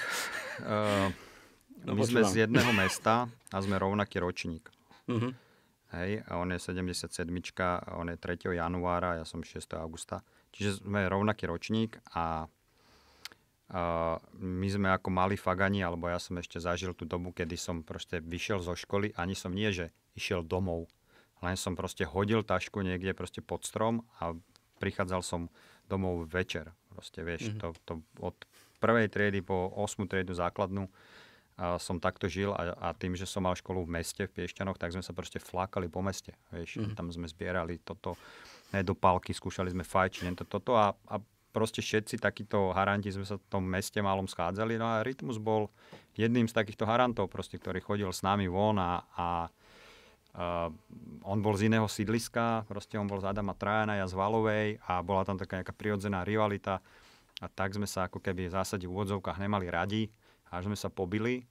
Uh, no, my počúvam. sme z jedného mesta a sme rovnaký ročník. Uh-huh. Hej, a on je 77, a on je 3. januára, ja som 6. augusta. Čiže sme rovnaký ročník a my sme ako mali fagani, alebo ja som ešte zažil tú dobu, kedy som proste vyšiel zo školy, ani som nie, že išiel domov, len som proste hodil tašku niekde proste pod strom a prichádzal som domov večer. Proste vieš, mm-hmm. to, to od prvej triedy po 8. triedu základnú a som takto žil a, a tým, že som mal školu v meste, v Piešťanoch, tak sme sa proste flákali po meste. Vieš, mm-hmm. tam sme zbierali toto, nedopálky, skúšali sme fajčiť, toto, toto a, a proste všetci takíto haranti sme sa v tom meste malom schádzali. No a Rytmus bol jedným z takýchto harantov, proste, ktorý chodil s nami von a, a Uh, on bol z iného sídliska, proste on bol z Adama Trajana, ja z Valovej a bola tam taká nejaká prirodzená rivalita a tak sme sa ako keby v zásade v úvodzovkách nemali radi, až sme sa pobili.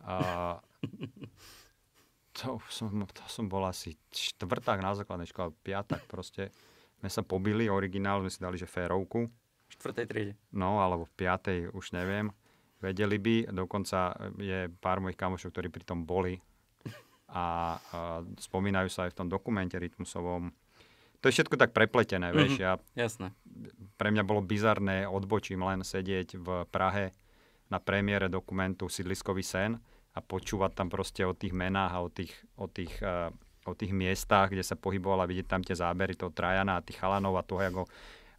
Uh, to, som, to som bol asi štvrták na základnej škole, piatak proste. My sa pobili, originál sme si dali, že férovku. V štvrtej triede. No, alebo v piatej, už neviem. Vedeli by, dokonca je pár mojich kamošov, ktorí pri tom boli, a, a spomínajú sa aj v tom dokumente rytmusovom. To je všetko tak prepletené, mm-hmm. vieš. Ja, Jasné. Pre mňa bolo bizarné odbočím len sedieť v Prahe na premiére dokumentu Sidliskový sen a počúvať tam proste o tých menách a o tých, o tých, uh, o tých miestach, kde sa pohybovala, vidieť tam tie zábery toho Trajana a tých chalanov a toho, ako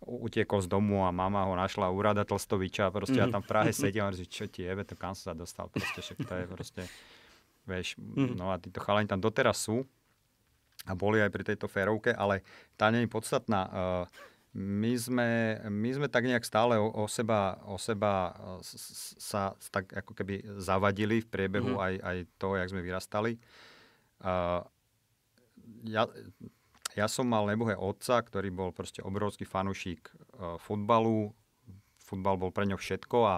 utiekol z domu a mama ho našla úrada Tlstoviča a proste mm. ja tam v Prahe sedím a že čo ti jebe, to kam sa dostal, proste však to je proste Vieš, mm. no a títo chalani tam doteraz sú a boli aj pri tejto férovke, ale tá nie je podstatná. Uh, my sme, my sme tak nejak stále o, o seba, o seba sa tak ako keby zavadili v priebehu mm. aj, aj toho, jak sme vyrastali. Uh, ja, ja som mal nebohé otca, ktorý bol proste obrovský fanúšik uh, futbalu. Futbal bol pre ňo všetko a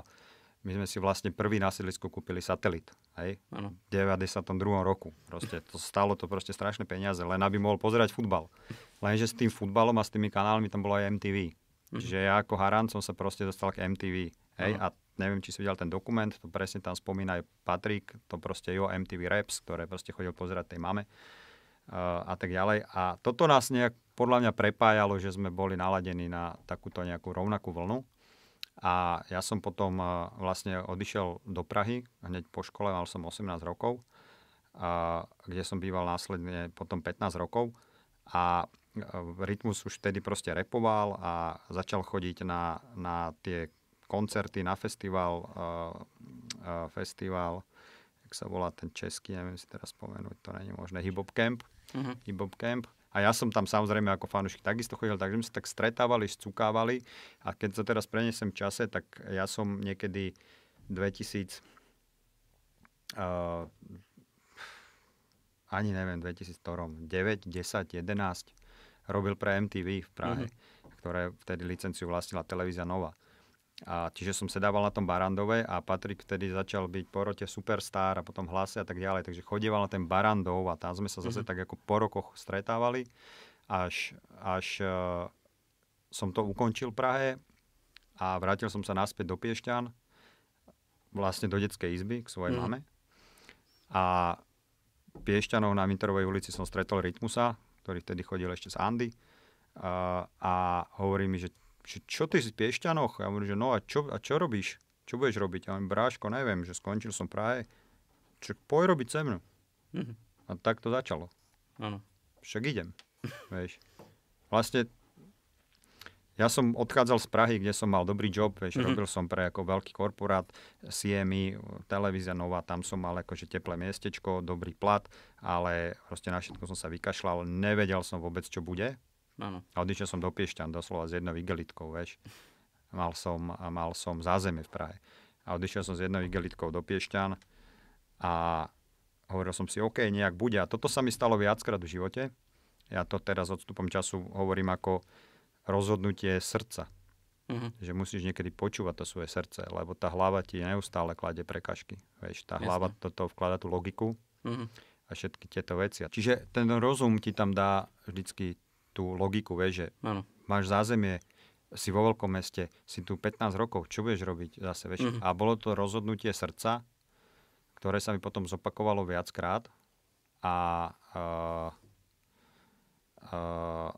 my sme si vlastne prvý na sídlisku kúpili satelit. Hej? Ano. V 92. roku. Proste, to stalo to proste strašné peniaze, len aby mohol pozerať futbal. Lenže s tým futbalom a s tými kanálmi tam bolo aj MTV. Mhm. Čiže ja ako Haran som sa proste dostal k MTV. Hej? A neviem, či si videl ten dokument, to presne tam spomína aj Patrik, to proste jeho MTV Raps, ktoré proste chodil pozerať tej mame a tak ďalej. A toto nás nejak podľa mňa prepájalo, že sme boli naladení na takúto nejakú rovnakú vlnu. A ja som potom vlastne odišiel do Prahy, hneď po škole, mal som 18 rokov, a, kde som býval následne potom 15 rokov. A Rytmus už vtedy proste repoval a začal chodiť na, na tie koncerty, na festival, uh, uh, festival, jak sa volá ten český, neviem si teraz spomenúť, to je možné, Hip Hop Camp. Uh-huh. Hip Hop Camp a ja som tam samozrejme ako fanúšik takisto chodil, takže sme sa tak stretávali, scukávali. A keď sa teraz prenesem v čase, tak ja som niekedy 2000... Uh, ani neviem, 2000 9, 10, 11 robil pre MTV v Prahe, mm-hmm. ktoré vtedy licenciu vlastnila televízia Nova. A čiže som sedával na tom Barandove a Patrik vtedy začal byť po rote superstar a potom hlase a tak ďalej. Takže chodieval na ten Barandov a tam sme sa zase mm-hmm. tak ako po rokoch stretávali, až, až uh, som to ukončil v Prahe a vrátil som sa naspäť do Piešťan, vlastne do detskej izby k svojej mm-hmm. mame. A Piešťanov na Minterovej ulici som stretol Rytmusa, ktorý vtedy chodil ešte z Andy. Uh, a hovorí mi, že že čo ty si v Piešťanoch? Ja hovorím, že no a čo, a čo robíš? Čo budeš robiť? Ja hovorím, bráško, neviem, že skončil som Prahe. Čo, poj robiť se mnou. Mm-hmm. A tak to začalo. Áno. Však idem. vieš. Vlastne ja som odchádzal z Prahy, kde som mal dobrý job, vieš, mm-hmm. robil som pre ako veľký korporát, CMI, televízia nová, tam som mal akože teplé miestečko, dobrý plat, ale proste na všetko som sa vykašľal, nevedel som vôbec, čo bude, Ano. A odišiel som do Piešťan doslova s jednou igelitkou, vieš. Mal som, mal som zázemie v Prahe. A odišiel som s jednou igelitkou do Piešťan a hovoril som si, OK, nejak bude. A toto sa mi stalo viackrát v živote. Ja to teraz odstupom času hovorím ako rozhodnutie srdca. Uh-huh. Že musíš niekedy počúvať to svoje srdce, lebo tá hlava ti neustále klade prekažky. Vieš, tá Jasne. hlava do toho vklada tú logiku uh-huh. a všetky tieto veci. Čiže ten rozum ti tam dá vždycky tú logiku, vieš, že ano. máš zázemie, si vo veľkom meste, si tu 15 rokov, čo budeš robiť zase, vieš? Mm-hmm. A bolo to rozhodnutie srdca, ktoré sa mi potom zopakovalo viackrát a uh, uh,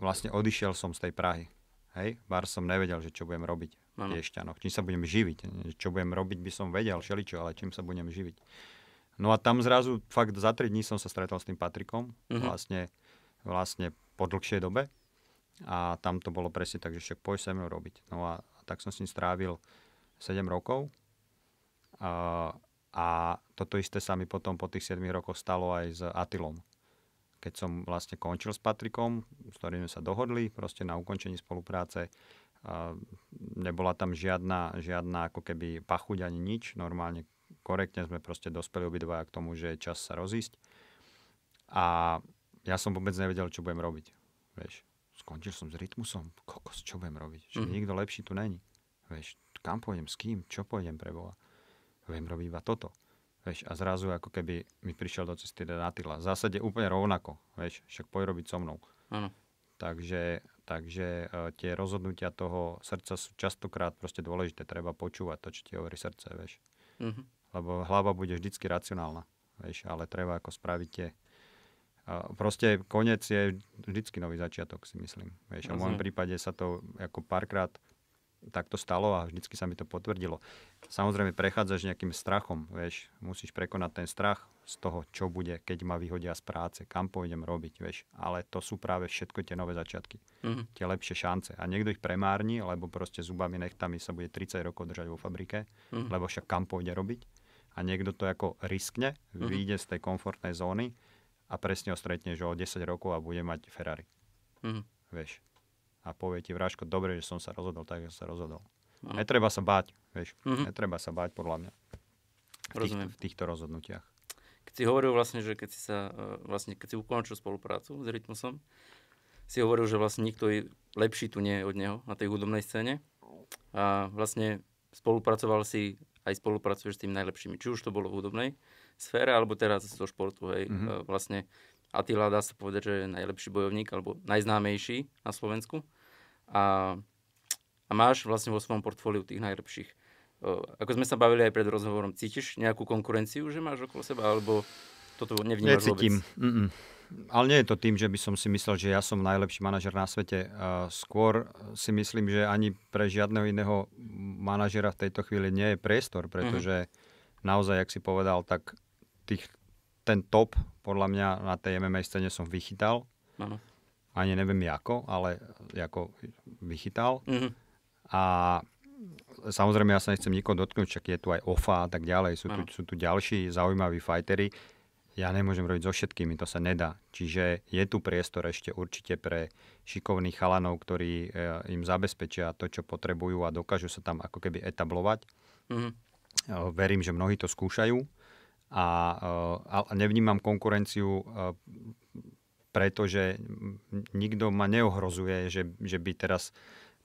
vlastne odišiel som z tej Prahy. Hej, bar som nevedel, že čo budem robiť v Piešťanoch, čím sa budem živiť. Čo budem robiť, by som vedel všeličo, ale čím sa budem živiť. No a tam zrazu, fakt za 3 dní som sa stretol s tým Patrikom. Mm-hmm. Vlastne, vlastne po dlhšej dobe. A tam to bolo presne tak, že však poď sa mnou robiť. No a, a tak som s ním strávil 7 rokov. A, a toto isté sa mi potom po tých 7 rokoch stalo aj s Atilom. Keď som vlastne končil s Patrikom, s ktorým sa dohodli proste na ukončení spolupráce, A nebola tam žiadna, žiadna ako keby pachuť ani nič. Normálne korektne sme proste dospeli obidva k tomu, že je čas sa rozísť. A ja som vôbec nevedel, čo budem robiť. Vieš, skončil som s rytmusom, kokos, čo budem robiť? Že mm. nikto lepší tu není. Vieš, kam pôjdem, s kým, čo pôjdem pre Boha? Viem robiť iba toto. Vieš, a zrazu ako keby mi prišiel do cesty ten Attila. V zásade úplne rovnako. Vieš, však poď robiť so mnou. Áno. Takže, takže uh, tie rozhodnutia toho srdca sú častokrát proste dôležité. Treba počúvať to, čo ti hovorí srdce, vieš. Mm-hmm. Lebo hlava bude vždycky racionálna, vieš, ale treba ako spraviť tie proste koniec je vždycky nový začiatok, si myslím. Vieš, a v môjom prípade sa to ako párkrát tak to stalo a vždycky sa mi to potvrdilo. Samozrejme prechádzaš nejakým strachom, vieš, musíš prekonať ten strach z toho, čo bude, keď ma vyhodia z práce, kam pôjdem robiť, vieš. Ale to sú práve všetko tie nové začiatky, mm-hmm. tie lepšie šance. A niekto ich premárni, lebo proste zubami, nechtami sa bude 30 rokov držať vo fabrike, mm-hmm. lebo však kam pôjde robiť. A niekto to ako riskne, mm-hmm. vyjde z tej komfortnej zóny a presne ho stretne, že o 10 rokov a bude mať Ferrari. Mm-hmm. Vieš a povie ti Vraško, dobre, že som sa rozhodol tak, že sa rozhodol. No. Netreba sa báť, vieš. Mm-hmm. Netreba sa báť, podľa mňa. V, tých, v týchto rozhodnutiach. Keď si hovoril vlastne, že keď si sa, e, vlastne keď si ukončil spoluprácu s Rytmusom, si hovoril, že vlastne nikto je lepší tu nie je od neho na tej hudobnej scéne. A vlastne spolupracoval si, aj spolupracuješ s tým najlepšími. Či už to bolo v hudobnej sfére, alebo teraz zo športu, hej. Mm-hmm. Vlastne Attila dá sa povedať, že je najlepší bojovník alebo najznámejší na Slovensku. A, a máš vlastne vo svojom portfóliu tých najlepších. Ako sme sa bavili aj pred rozhovorom, cítiš nejakú konkurenciu, že máš okolo seba, alebo toto nevnímaš Necítim. vôbec? Mm-mm. Ale nie je to tým, že by som si myslel, že ja som najlepší manažer na svete. Skôr si myslím, že ani pre žiadneho iného manažera v tejto chvíli nie je priestor, pretože mm-hmm. naozaj, jak si povedal, tak tých ten top, podľa mňa na tej MMA scéne som vychytal. Ano. Ani neviem ako, ale ako vychytal. Mm-hmm. A samozrejme ja sa nechcem nikoho dotknúť, čak je tu aj OFA a tak ďalej. Sú tu, sú tu ďalší zaujímaví fajtery. Ja nemôžem robiť so všetkými, to sa nedá. Čiže je tu priestor ešte určite pre šikovných chalanov, ktorí e, im zabezpečia to, čo potrebujú a dokážu sa tam ako keby etablovať. Mm-hmm. Verím, že mnohí to skúšajú a, a nevnímam konkurenciu pretože nikto ma neohrozuje, že, že by teraz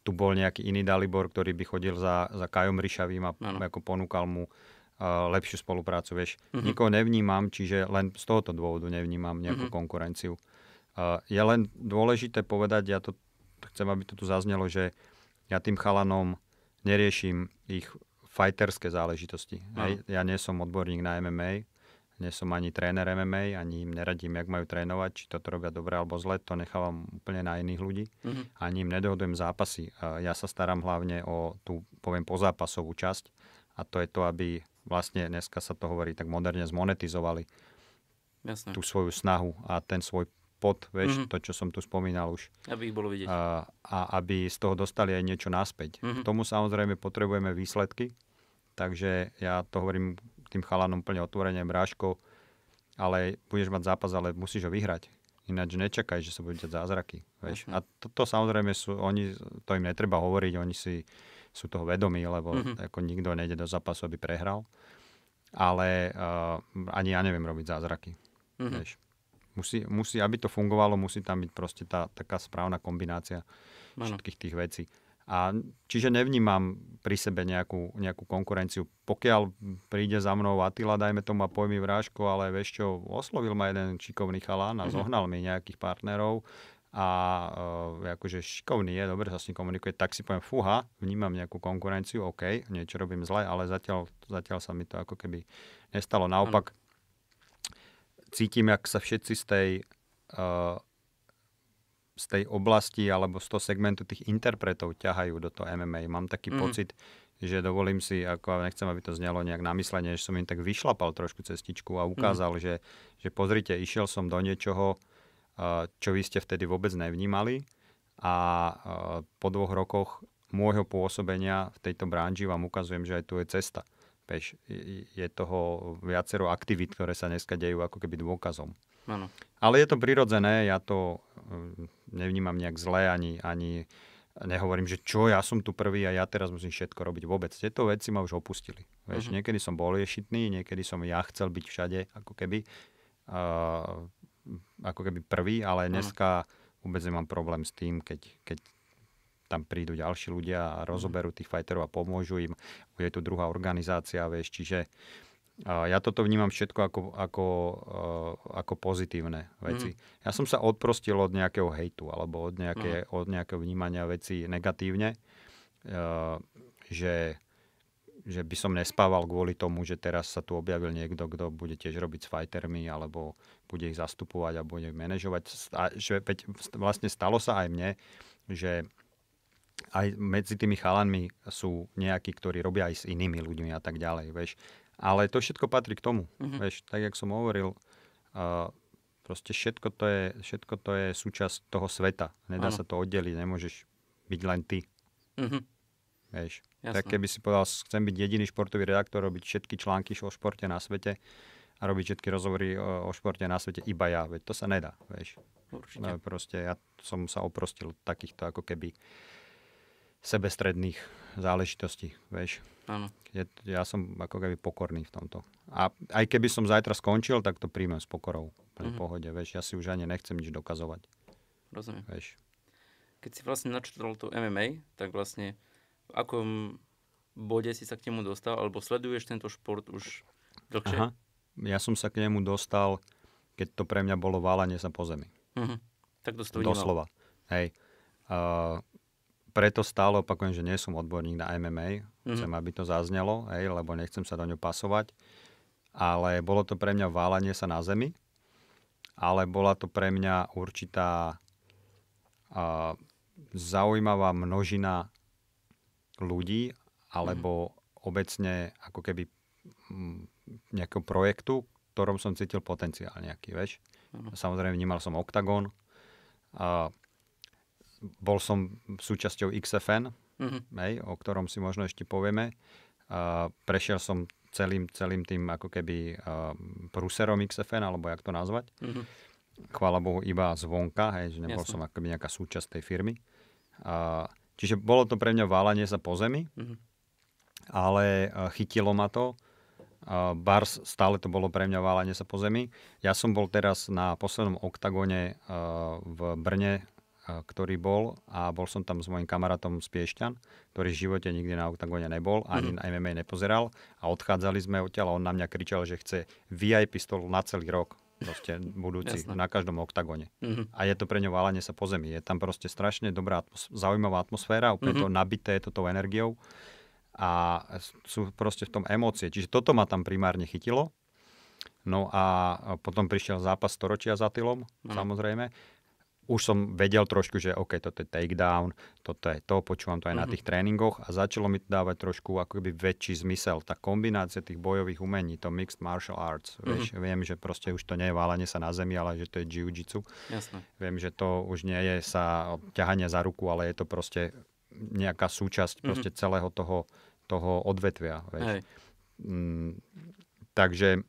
tu bol nejaký iný Dalibor, ktorý by chodil za, za Kajom Ryšavým a ano. ako ponúkal mu uh, lepšiu spoluprácu. Vieš. Uh-huh. Nikoho nevnímam, čiže len z tohoto dôvodu nevnímam nejakú uh-huh. konkurenciu. Uh, je len dôležité povedať, ja to chcem, aby to tu zaznelo, že ja tým chalanom neriešim ich fighterské záležitosti. Hej. Ja nie som odborník na MMA, nie som ani tréner MMA, ani im neradím, jak majú trénovať, či toto robia dobre alebo zle, to nechávam úplne na iných ľudí. Mm-hmm. Ani im nedohodujem zápasy. Ja sa starám hlavne o tú, poviem, pozápasovú časť a to je to, aby vlastne dneska sa to hovorí tak moderne zmonetizovali Jasne. tú svoju snahu a ten svoj pod, vieš, mm-hmm. to, čo som tu spomínal už. Aby ich bolo vidieť. A, a aby z toho dostali aj niečo naspäť. Mm-hmm. K tomu samozrejme potrebujeme výsledky, Takže ja to hovorím tým chalanom úplne otvorene, bráško, ale budeš mať zápas, ale musíš ho vyhrať. Ináč nečakaj, že sa budete zázraky. Vieš? Uh-huh. A toto to samozrejme sú, oni, to im netreba hovoriť, oni si sú toho vedomí, lebo uh-huh. ako nikto nejde do zápasu, aby prehral. Ale uh, ani ja neviem robiť zázraky. Uh-huh. Vieš? Musí, musí, aby to fungovalo, musí tam byť proste tá taká správna kombinácia ano. všetkých tých vecí. A čiže nevnímam pri sebe nejakú, nejakú konkurenciu. Pokiaľ príde za mnou Attila, dajme tomu a pojmi vrážko, ale vieš čo, oslovil ma jeden šikovný chalán a mm-hmm. zohnal mi nejakých partnerov a uh, akože šikovný je, dobre sa s ním komunikuje, tak si poviem, fúha, vnímam nejakú konkurenciu, OK, niečo robím zle, ale zatiaľ, zatiaľ sa mi to ako keby nestalo. Naopak, cítim, jak sa všetci z tej uh, z tej oblasti alebo z toho segmentu tých interpretov ťahajú do toho MMA. Mám taký mm. pocit, že dovolím si, ako nechcem, aby to znelo nejak namyslenie, že som im tak vyšlapal trošku cestičku a ukázal, mm. že, že pozrite, išiel som do niečoho, čo vy ste vtedy vôbec nevnímali a po dvoch rokoch môjho pôsobenia v tejto branži vám ukazujem, že aj tu je cesta. Peš, je toho viacero aktivít, ktoré sa dneska dejú ako keby dôkazom. Ano. Ale je to prirodzené, ja to hm, nevnímam nejak zle, ani, ani nehovorím, že čo, ja som tu prvý a ja teraz musím všetko robiť vôbec. Tieto veci ma už opustili. Vieš, uh-huh. niekedy som bol ješitný, niekedy som ja chcel byť všade, ako keby, uh, ako keby prvý, ale dneska uh-huh. vôbec nemám problém s tým, keď, keď tam prídu ďalší ľudia a rozoberú tých fighterov a pomôžu im. Bude tu druhá organizácia, vieš, čiže uh, ja toto vnímam všetko ako, ako, uh, ako pozitívne veci. Mm. Ja som sa odprostil od nejakého hejtu alebo od, nejaké, mm. od nejakého vnímania veci negatívne, uh, že, že by som nespával kvôli tomu, že teraz sa tu objavil niekto, kto bude tiež robiť s fightermi alebo bude ich zastupovať a bude ich manažovať. A že vlastne stalo sa aj mne, že aj medzi tými chalanmi sú nejakí, ktorí robia aj s inými ľuďmi a tak ďalej, vieš. Ale to všetko patrí k tomu, mm-hmm. vieš, tak jak som hovoril, uh, proste všetko to, je, všetko to je súčasť toho sveta. Nedá ano. sa to oddeliť, nemôžeš byť len ty. Mm-hmm. Vieš, Jasne. tak keby si povedal, chcem byť jediný športový redaktor, robiť všetky články o športe na svete a robiť všetky rozhovory o, o športe na svete iba ja, veď to sa nedá, vieš. Určite. No, proste ja som sa oprostil takýchto ako keby sebestredných záležitostí, vieš. Áno. Je, ja som ako keby pokorný v tomto. A aj keby som zajtra skončil, tak to príjmem s pokorou. Pri mm-hmm. pohode, vieš. Ja si už ani nechcem nič dokazovať. Rozumiem. Vieš. Keď si vlastne načítal to MMA, tak vlastne v akom bode si sa k nemu dostal, alebo sleduješ tento šport už dlhšie? Aha. Ja som sa k nemu dostal, keď to pre mňa bolo válanie sa po zemi. Mm-hmm. Tak to Doslova. Hej. Uh, preto stále opakujem, že nie som odborník na MMA. Mm-hmm. Aby to zaznelo, hej, lebo nechcem sa do ňu pasovať. Ale bolo to pre mňa válanie sa na zemi. Ale bola to pre mňa určitá a, zaujímavá množina ľudí, alebo mm-hmm. obecne ako keby m, nejakého projektu, ktorom som cítil potenciál nejaký, vieš. Mm-hmm. Samozrejme vnímal som OKTAGON, a bol som súčasťou XFN, mm-hmm. hej, o ktorom si možno ešte povieme. Uh, prešiel som celým, celým tým ako keby uh, prúserom XFN, alebo jak to nazvať. Mm-hmm. Chvála Bohu iba zvonka, hej, že nebol Jasne. som akoby nejaká súčasť tej firmy. Uh, čiže bolo to pre mňa válanie sa po zemi, mm-hmm. ale uh, chytilo ma to. Uh, bars stále to bolo pre mňa válanie sa po zemi. Ja som bol teraz na poslednom oktagóne uh, v Brne ktorý bol a bol som tam s mojim kamarátom z Piešťan, ktorý v živote nikdy na oktagóne nebol, ani mm-hmm. na MMA nepozeral a odchádzali sme odtiaľ a on na mňa kričal, že chce VIP stolu na celý rok proste budúci, na každom oktagóne. Mm-hmm. A je to pre ňo válenie sa po zemi. Je tam proste strašne dobrá, atmos- zaujímavá atmosféra, úplne mm-hmm. to nabité je to tou energiou a sú proste v tom emócie. Čiže toto ma tam primárne chytilo. No a potom prišiel zápas storočia za Tylom, mm. samozrejme už som vedel trošku, že OK, toto je takedown, toto je to, počúvam to aj mm-hmm. na mhm. tých tréningoch a začalo mi to dávať trošku ako keby väčší zmysel. Tá kombinácia tých bojových umení, to mixed martial arts, mm-hmm. vieš, viem, že proste už to nie je válenie sa na zemi, ale že to je jiu-jitsu. Jasne. Viem, že to už nie je sa ťahanie za ruku, ale je to proste nejaká súčasť mm-hmm. proste celého toho, toho odvetvia, vieš. Hej. Mm, takže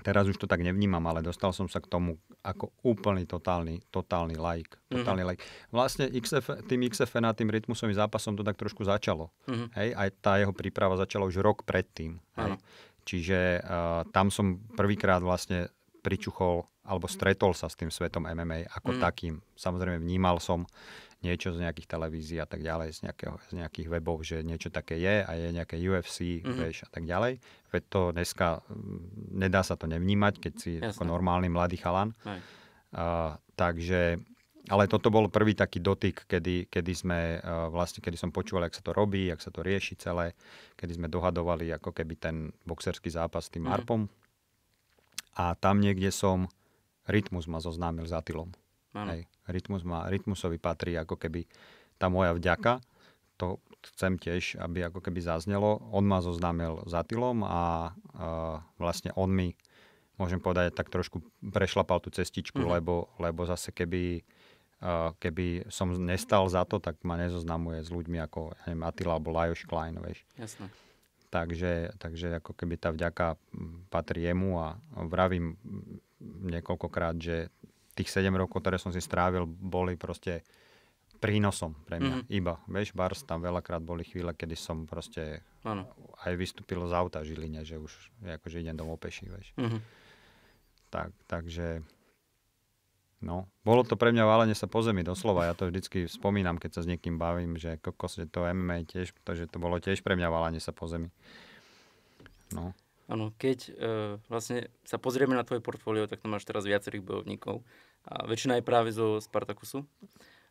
teraz už to tak nevnímam, ale dostal som sa k tomu ako úplný totálny, totálny like. Totálny mm-hmm. like. Vlastne XF, tým XFN a tým rytmusovým zápasom to tak trošku začalo. Mm-hmm. Hej? Aj tá jeho príprava začala už rok predtým. Hej? Čiže uh, tam som prvýkrát vlastne pričuchol alebo stretol sa s tým svetom MMA ako mm. takým. Samozrejme vnímal som niečo z nejakých televízií a tak ďalej, z, nejakého, z nejakých webov, že niečo také je a je nejaké UFC, mm-hmm. vieš, a tak ďalej. Veď to dneska, mm, nedá sa to nevnímať, keď si Jasne. ako normálny mladý chalan. Uh, takže, ale toto bol prvý taký dotyk, kedy, kedy sme, uh, vlastne, kedy som počúval, jak sa to robí, jak sa to rieši celé, kedy sme dohadovali ako keby ten boxerský zápas s tým mm-hmm. Arpom. A tam niekde som, Rytmus ma zoznámil s Atilom. Hej, rytmus má, rytmusovi patrí ako keby tá moja vďaka. To chcem tiež, aby ako keby zaznelo. On ma zoznámil s Atilom a, a vlastne on mi, môžem povedať, tak trošku prešlapal tú cestičku, mm-hmm. lebo, lebo zase keby, keby som nestal za to, tak ma nezoznamuje s ľuďmi ako ja neviem, Attila alebo Lajos Klein, vieš. Jasne. Takže, takže ako keby tá vďaka patrí jemu a vravím niekoľkokrát, že tých 7 rokov, ktoré som si strávil, boli proste prínosom pre mňa. Mm-hmm. Iba. Vieš, Bars tam veľakrát boli chvíle, kedy som proste ano. aj vystúpil z auta v Žiline, že už akože idem domov peši, vieš. Mm-hmm. Tak, takže No, bolo to pre mňa válenie sa po zemi, doslova. Ja to vždycky spomínam, keď sa s niekým bavím, že kokos, že to MMA tiež, že to bolo tiež pre mňa válenie sa po zemi. No. Áno, keď uh, vlastne sa pozrieme na tvoje portfólio, tak tam máš teraz viacerých bojovníkov. A väčšina je práve zo Spartakusu.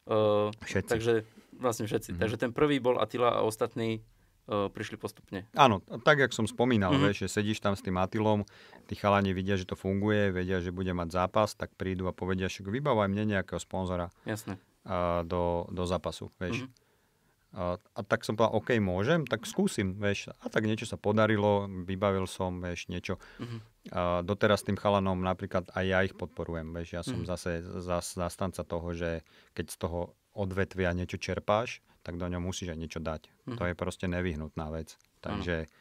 Uh, všetci. Takže vlastne všetci. Mm-hmm. Takže ten prvý bol Attila a ostatní prišli postupne. Áno, tak jak som spomínal, mm-hmm. vieš, že sedíš tam s tým Atilom, tí chalani vidia, že to funguje, vedia, že bude mať zápas, tak prídu a povedia, že vybavaj mne nejakého sponzora Jasne. A, do, do zápasu, vieš. Mm-hmm. A, a tak som povedal, OK, môžem, tak skúsim, vieš. A tak niečo sa podarilo, vybavil som, vieš, niečo. Mm-hmm. A doteraz tým chalanom napríklad aj ja ich podporujem, vieš. Ja som mm-hmm. zase zas, zastanca toho, že keď z toho odvetvia niečo čerpáš, tak do ňom musíš aj niečo dať. Mm. To je proste nevyhnutná vec. Takže ano.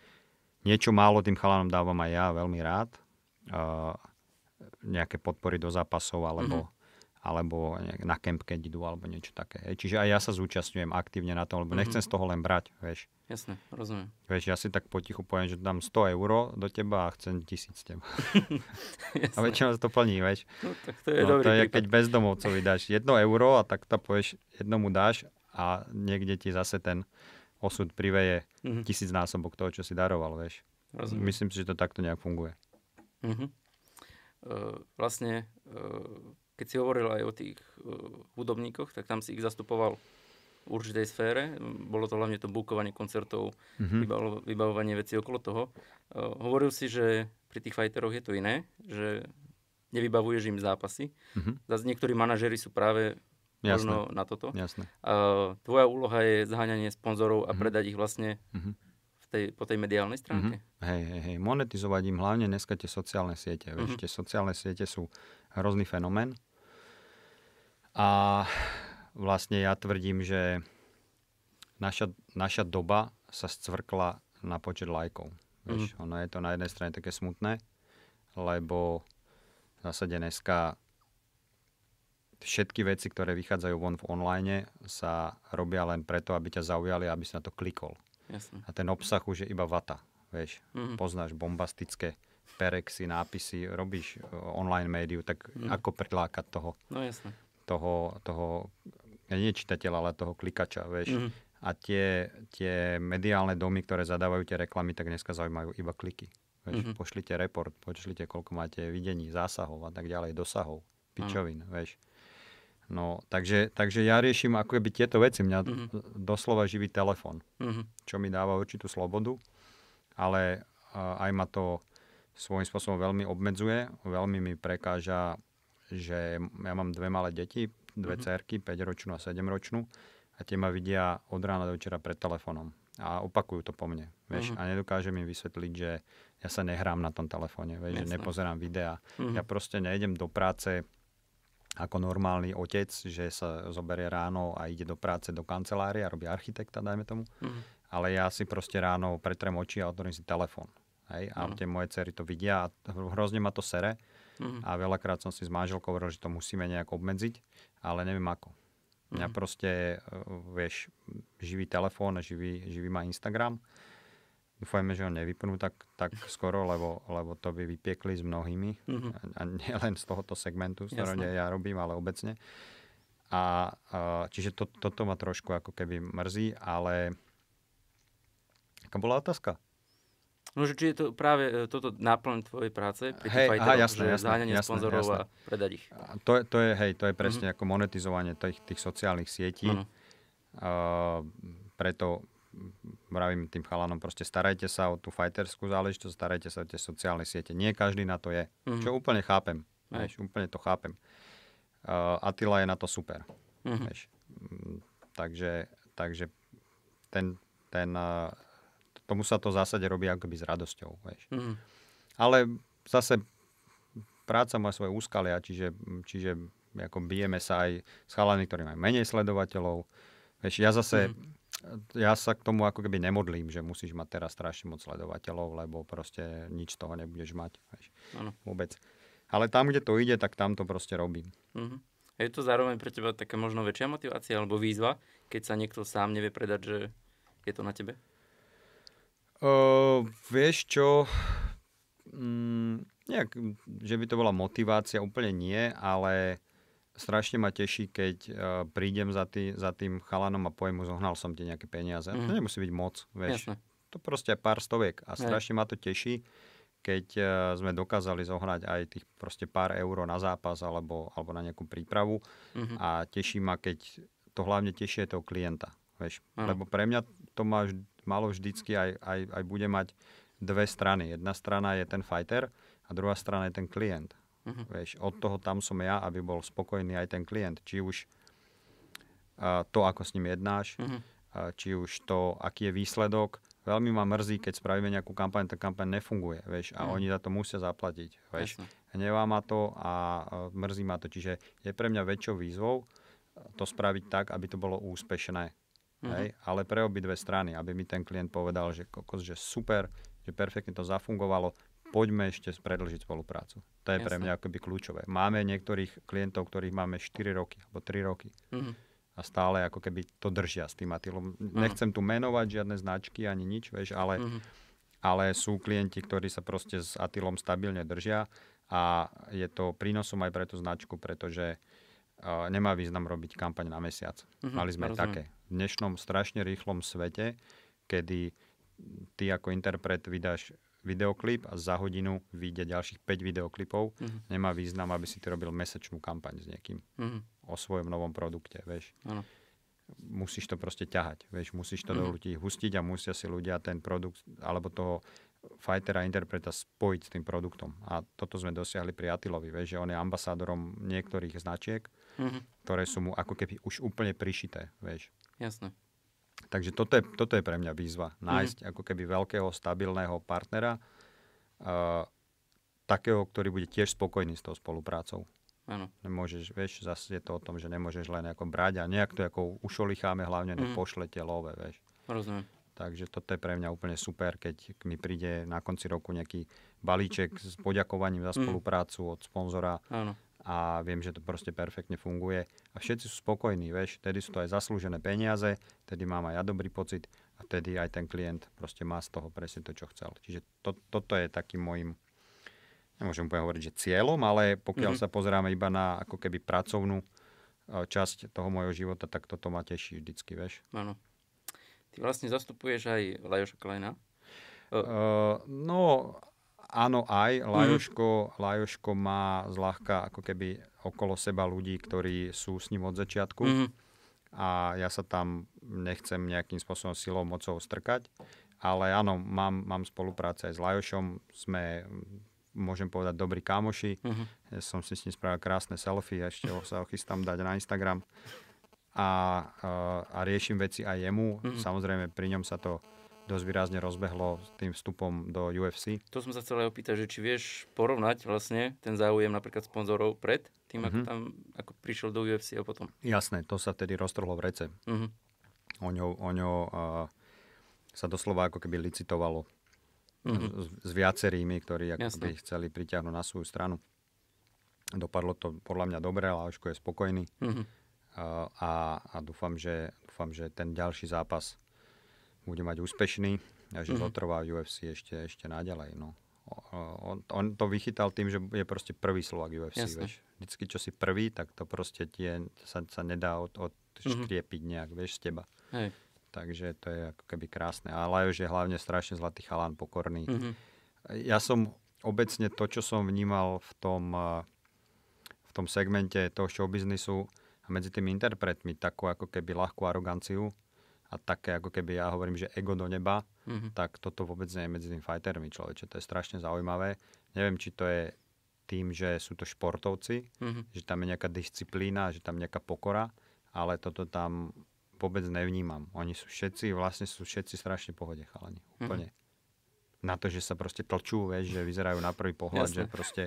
niečo málo tým chalanom dávam aj ja veľmi rád. Uh, nejaké podpory do zápasov alebo, mm-hmm. Alebo na kemp, keď idú alebo niečo také. Čiže aj ja sa zúčastňujem aktívne na tom, lebo mm-hmm. nechcem z toho len brať, vieš. Jasne, rozumiem. Vieš, ja si tak potichu poviem, že dám 100 eur do teba a chcem tisíc z teba. a väčšinou to plní, vieš. No, tak to je no, dobrý to je, keď bezdomovcovi dáš 1 euro a tak to povieš, jednomu dáš a niekde ti zase ten osud priveje mm-hmm. tisíc násobok toho, čo si daroval, vieš. Rozumiem. Myslím si, že to takto nejak funguje. Mm-hmm. Uh, vlastne, uh, keď si hovoril aj o tých uh, hudobníkoch, tak tam si ich zastupoval v určitej sfére. Bolo to hlavne to bukovanie koncertov, mm-hmm. vybavovanie vecí okolo toho. Uh, hovoril si, že pri tých fajteroch je to iné, že nevybavuješ im zápasy. Mm-hmm. Zase niektorí manažery sú práve Jasné. možno na toto. Jasné. Uh, tvoja úloha je zháňanie sponzorov a mm-hmm. predať ich vlastne mm-hmm. tej, po tej mediálnej stránke. Mm-hmm. Hej, hej, hej. Monetizovať im hlavne dneska tie sociálne siete. Mm-hmm. Vieš, tie sociálne siete sú hrozný fenomén. A vlastne ja tvrdím, že naša, naša doba sa scvrkla na počet lajkov. Vieš, mm-hmm. ono je to na jednej strane také smutné, lebo v zásade dneska všetky veci, ktoré vychádzajú von v online, sa robia len preto, aby ťa zaujali, aby si na to klikol. Jasne. A ten obsah už je iba vata. Vieš, mm-hmm. poznáš bombastické perexy, nápisy, robíš e, online médiu, tak mm. ako prilákať toho, no, jasne. Toho, toho nie čitateľa, ale toho klikača, vieš. Mm. A tie, tie mediálne domy, ktoré zadávajú tie reklamy, tak dneska zaujímajú iba kliky. Vieš, mm-hmm. pošlite report, pošlite, koľko máte videní, zásahov a tak ďalej, dosahov, pičovín, mm. vieš. No, takže, takže ja riešim ako keby tieto veci. Mňa mm-hmm. doslova živí telefon, mm-hmm. čo mi dáva určitú slobodu, ale uh, aj ma to svojím spôsobom veľmi obmedzuje, veľmi mi prekáža, že ja mám dve malé deti, dve mm-hmm. cerky, 5-ročnú a 7-ročnú a tie ma vidia od rána do večera pred telefónom a opakujú to po mne. Vieš, mm-hmm. A nedokážem im vysvetliť, že ja sa nehrám na tom telefóne, vieš, že nepozerám videá. Mm-hmm. Ja proste nejdem do práce ako normálny otec, že sa zoberie ráno a ide do práce do kancelárie a robí architekta, dajme tomu. Mm. Ale ja si proste ráno pretrem oči a otvorím si telefón. Hej? A mm. tie moje cery to vidia a hrozne ma to sere. Mm. A veľakrát som si s manželkou hovoril, že to musíme nejak obmedziť, ale neviem ako. Mňa mm. proste, e, vieš, živý telefón, živý, živý má Instagram Dúfajme, že ho nevypnú tak, tak skoro, lebo, lebo to by vypiekli s mnohými. Mm-hmm. A nie len z tohoto segmentu, z ktorého ja robím, ale obecne. A, a čiže to, toto ma trošku ako keby mrzí, ale aká bola otázka? No, že či je to práve e, toto náplň tvojej práce pri hey, aha, jasné, že jasné, zháňanie jasné, sponzorov jasné. a predať ich. To, to je, hej, to je presne mm-hmm. ako monetizovanie tých, tých sociálnych sietí. Mm-hmm. Uh, preto vravím tým chalanom, proste starajte sa o tú fighterskú záležitosť, starajte sa o tie sociálne siete. Nie každý na to je, mm-hmm. čo úplne chápem. Aj. Vieš, úplne to chápem. Uh, Attila je na to super. Mm-hmm. Vieš. Mm, takže, takže ten, ten, uh, tomu sa to v zásade robí akoby s radosťou. Vieš. Mm-hmm. Ale zase práca má svoje úskalia, čiže, čiže ako bijeme sa aj s chalami, ktorí majú menej sledovateľov. Vieš, ja zase mm-hmm ja sa k tomu ako keby nemodlím, že musíš mať teraz strašne moc sledovateľov, lebo proste nič z toho nebudeš mať. Vieš, Vôbec. Ale tam, kde to ide, tak tam to proste robím. A je to zároveň pre teba taká možno väčšia motivácia alebo výzva, keď sa niekto sám nevie predať, že je to na tebe? Uh, vieš čo, mm, nejak, že by to bola motivácia, úplne nie, ale strašne ma teší, keď uh, prídem za, tý, za tým chalanom a poviem mu, zohnal som ti nejaké peniaze. Mm. To nemusí byť moc, vieš. Jasne. To proste pár stoviek a strašne ma to teší, keď uh, sme dokázali zohnať aj tých proste pár eur na zápas alebo, alebo na nejakú prípravu mm-hmm. a teší ma, keď to hlavne teší toho klienta, vieš. Lebo pre mňa to má, malo vždycky aj, aj, aj bude mať dve strany. Jedna strana je ten fighter a druhá strana je ten klient. Uh-huh. Vieš, od toho tam som ja, aby bol spokojný aj ten klient. Či už uh, to, ako s ním jednáš, uh-huh. uh, či už to, aký je výsledok. Veľmi ma mrzí, keď spravíme nejakú kampaň, tá kampaň nefunguje, vieš, a uh-huh. oni za to musia zaplatiť, vieš. Hnevá ma to a uh, mrzí ma to. Čiže je pre mňa väčšou výzvou to spraviť tak, aby to bolo úspešné. Uh-huh. Hej? Ale pre obidve strany, aby mi ten klient povedal, že kokos, že super, že perfektne to zafungovalo, poďme ešte predlžiť spoluprácu. To je Jasne. pre mňa akoby kľúčové. Máme niektorých klientov, ktorých máme 4 roky alebo 3 roky. Mm-hmm. A stále ako keby to držia s tým Atilom. Mm-hmm. Nechcem tu menovať žiadne značky ani nič, vieš, ale, mm-hmm. ale sú klienti, ktorí sa proste s Atilom stabilne držia a je to prínosom aj pre tú značku, pretože nemá význam robiť kampaň na mesiac. Mm-hmm, Mali sme rozumiem. také. V dnešnom strašne rýchlom svete, kedy ty ako interpret vydáš videoklip a za hodinu vyjde ďalších 5 videoklipov. Uh-huh. Nemá význam, aby si ty robil mesačnú kampaň s niekým uh-huh. o svojom novom produkte, vieš. Uh-huh. Musíš to proste ťahať, vieš, musíš to uh-huh. do ľudí hustiť a musia si ľudia ten produkt alebo toho fightera, interpreta spojiť s tým produktom. A toto sme dosiahli pri Atilovi, vieš, že on je ambasádorom niektorých značiek, uh-huh. ktoré sú mu ako keby už úplne prišité, vieš. Jasné. Takže toto je, toto je pre mňa výzva. Nájsť mm-hmm. ako keby veľkého, stabilného partnera, uh, takého, ktorý bude tiež spokojný s tou spoluprácou. Áno. Nemôžeš, vieš, zase je to o tom, že nemôžeš len ako brať a nejak to ako ušolicháme, hlavne mm. pošlete love, vieš. Rozumiem. Takže toto je pre mňa úplne super, keď mi príde na konci roku nejaký balíček s poďakovaním za mhm. spoluprácu mm. od sponzora. Áno a viem, že to proste perfektne funguje a všetci sú spokojní, vieš, tedy sú to aj zaslúžené peniaze, tedy mám aj ja dobrý pocit a tedy aj ten klient proste má z toho presne to, čo chcel. Čiže to, toto je takým môjim, nemôžem úplne hovoriť, že cieľom, ale pokiaľ mm-hmm. sa pozeráme iba na ako keby pracovnú e, časť toho môjho života, tak toto ma teší vždycky, vieš. Áno. Ty vlastne zastupuješ aj Lajoša Kleina? Uh, no, áno aj. Lajoško, mm. Lajoško má zľahka ako keby okolo seba ľudí, ktorí sú s ním od začiatku. Mm. A ja sa tam nechcem nejakým spôsobom silou, mocou strkať. Ale áno, mám, mám spolupráce aj s Lajošom. Sme, môžem povedať, dobrí kámoši. Mm-hmm. Ja som si s ním spravil krásne selfie, ešte ho sa ho chystám dať na Instagram. A, a, a riešim veci aj jemu. Mm-hmm. Samozrejme, pri ňom sa to dosť výrazne rozbehlo s tým vstupom do UFC. To som sa chcel aj opýtať, že či vieš porovnať vlastne ten záujem napríklad sponzorov pred tým, mm-hmm. ako mhm. tam ako prišiel do UFC a potom. Jasné, to sa tedy roztrhlo v rece. Mm-hmm. O ňo, o ňo uh, sa doslova ako keby licitovalo mm-hmm. s, s viacerými, ktorí ako by chceli priťahnuť na svoju stranu. Dopadlo to podľa mňa dobre, ale Aško je spokojný. Mm-hmm. A, a dúfam, že, dúfam, že ten ďalší zápas bude mať úspešný a že mm-hmm. zotrvá UFC ešte, ešte naďalej. No. On, on to vychytal tým, že je proste prvý Slovak UFC. Vieš. Vždycky, čo si prvý, tak to proste tie, sa, sa nedá od, od mm-hmm. nejak, vieš, z teba. Hej. Takže to je ako keby krásne. A Lajoš je hlavne strašne zlatý chalán, pokorný. Mm-hmm. Ja som obecne to, čo som vnímal v tom, v tom segmente toho showbiznisu medzi tými interpretmi, takú ako keby ľahkú aroganciu, a také ako keby ja hovorím, že ego do neba, mm-hmm. tak toto vôbec nie je medzi tým fightermi človeče. To je strašne zaujímavé. Neviem, či to je tým, že sú to športovci, mm-hmm. že tam je nejaká disciplína, že tam je nejaká pokora, ale toto tam vôbec nevnímam. Oni sú všetci, vlastne sú všetci strašne pohode chalani. Mhm. Úplne. Mm-hmm. Na to, že sa proste tlčú, vieš, že vyzerajú na prvý pohľad, Jasne. že proste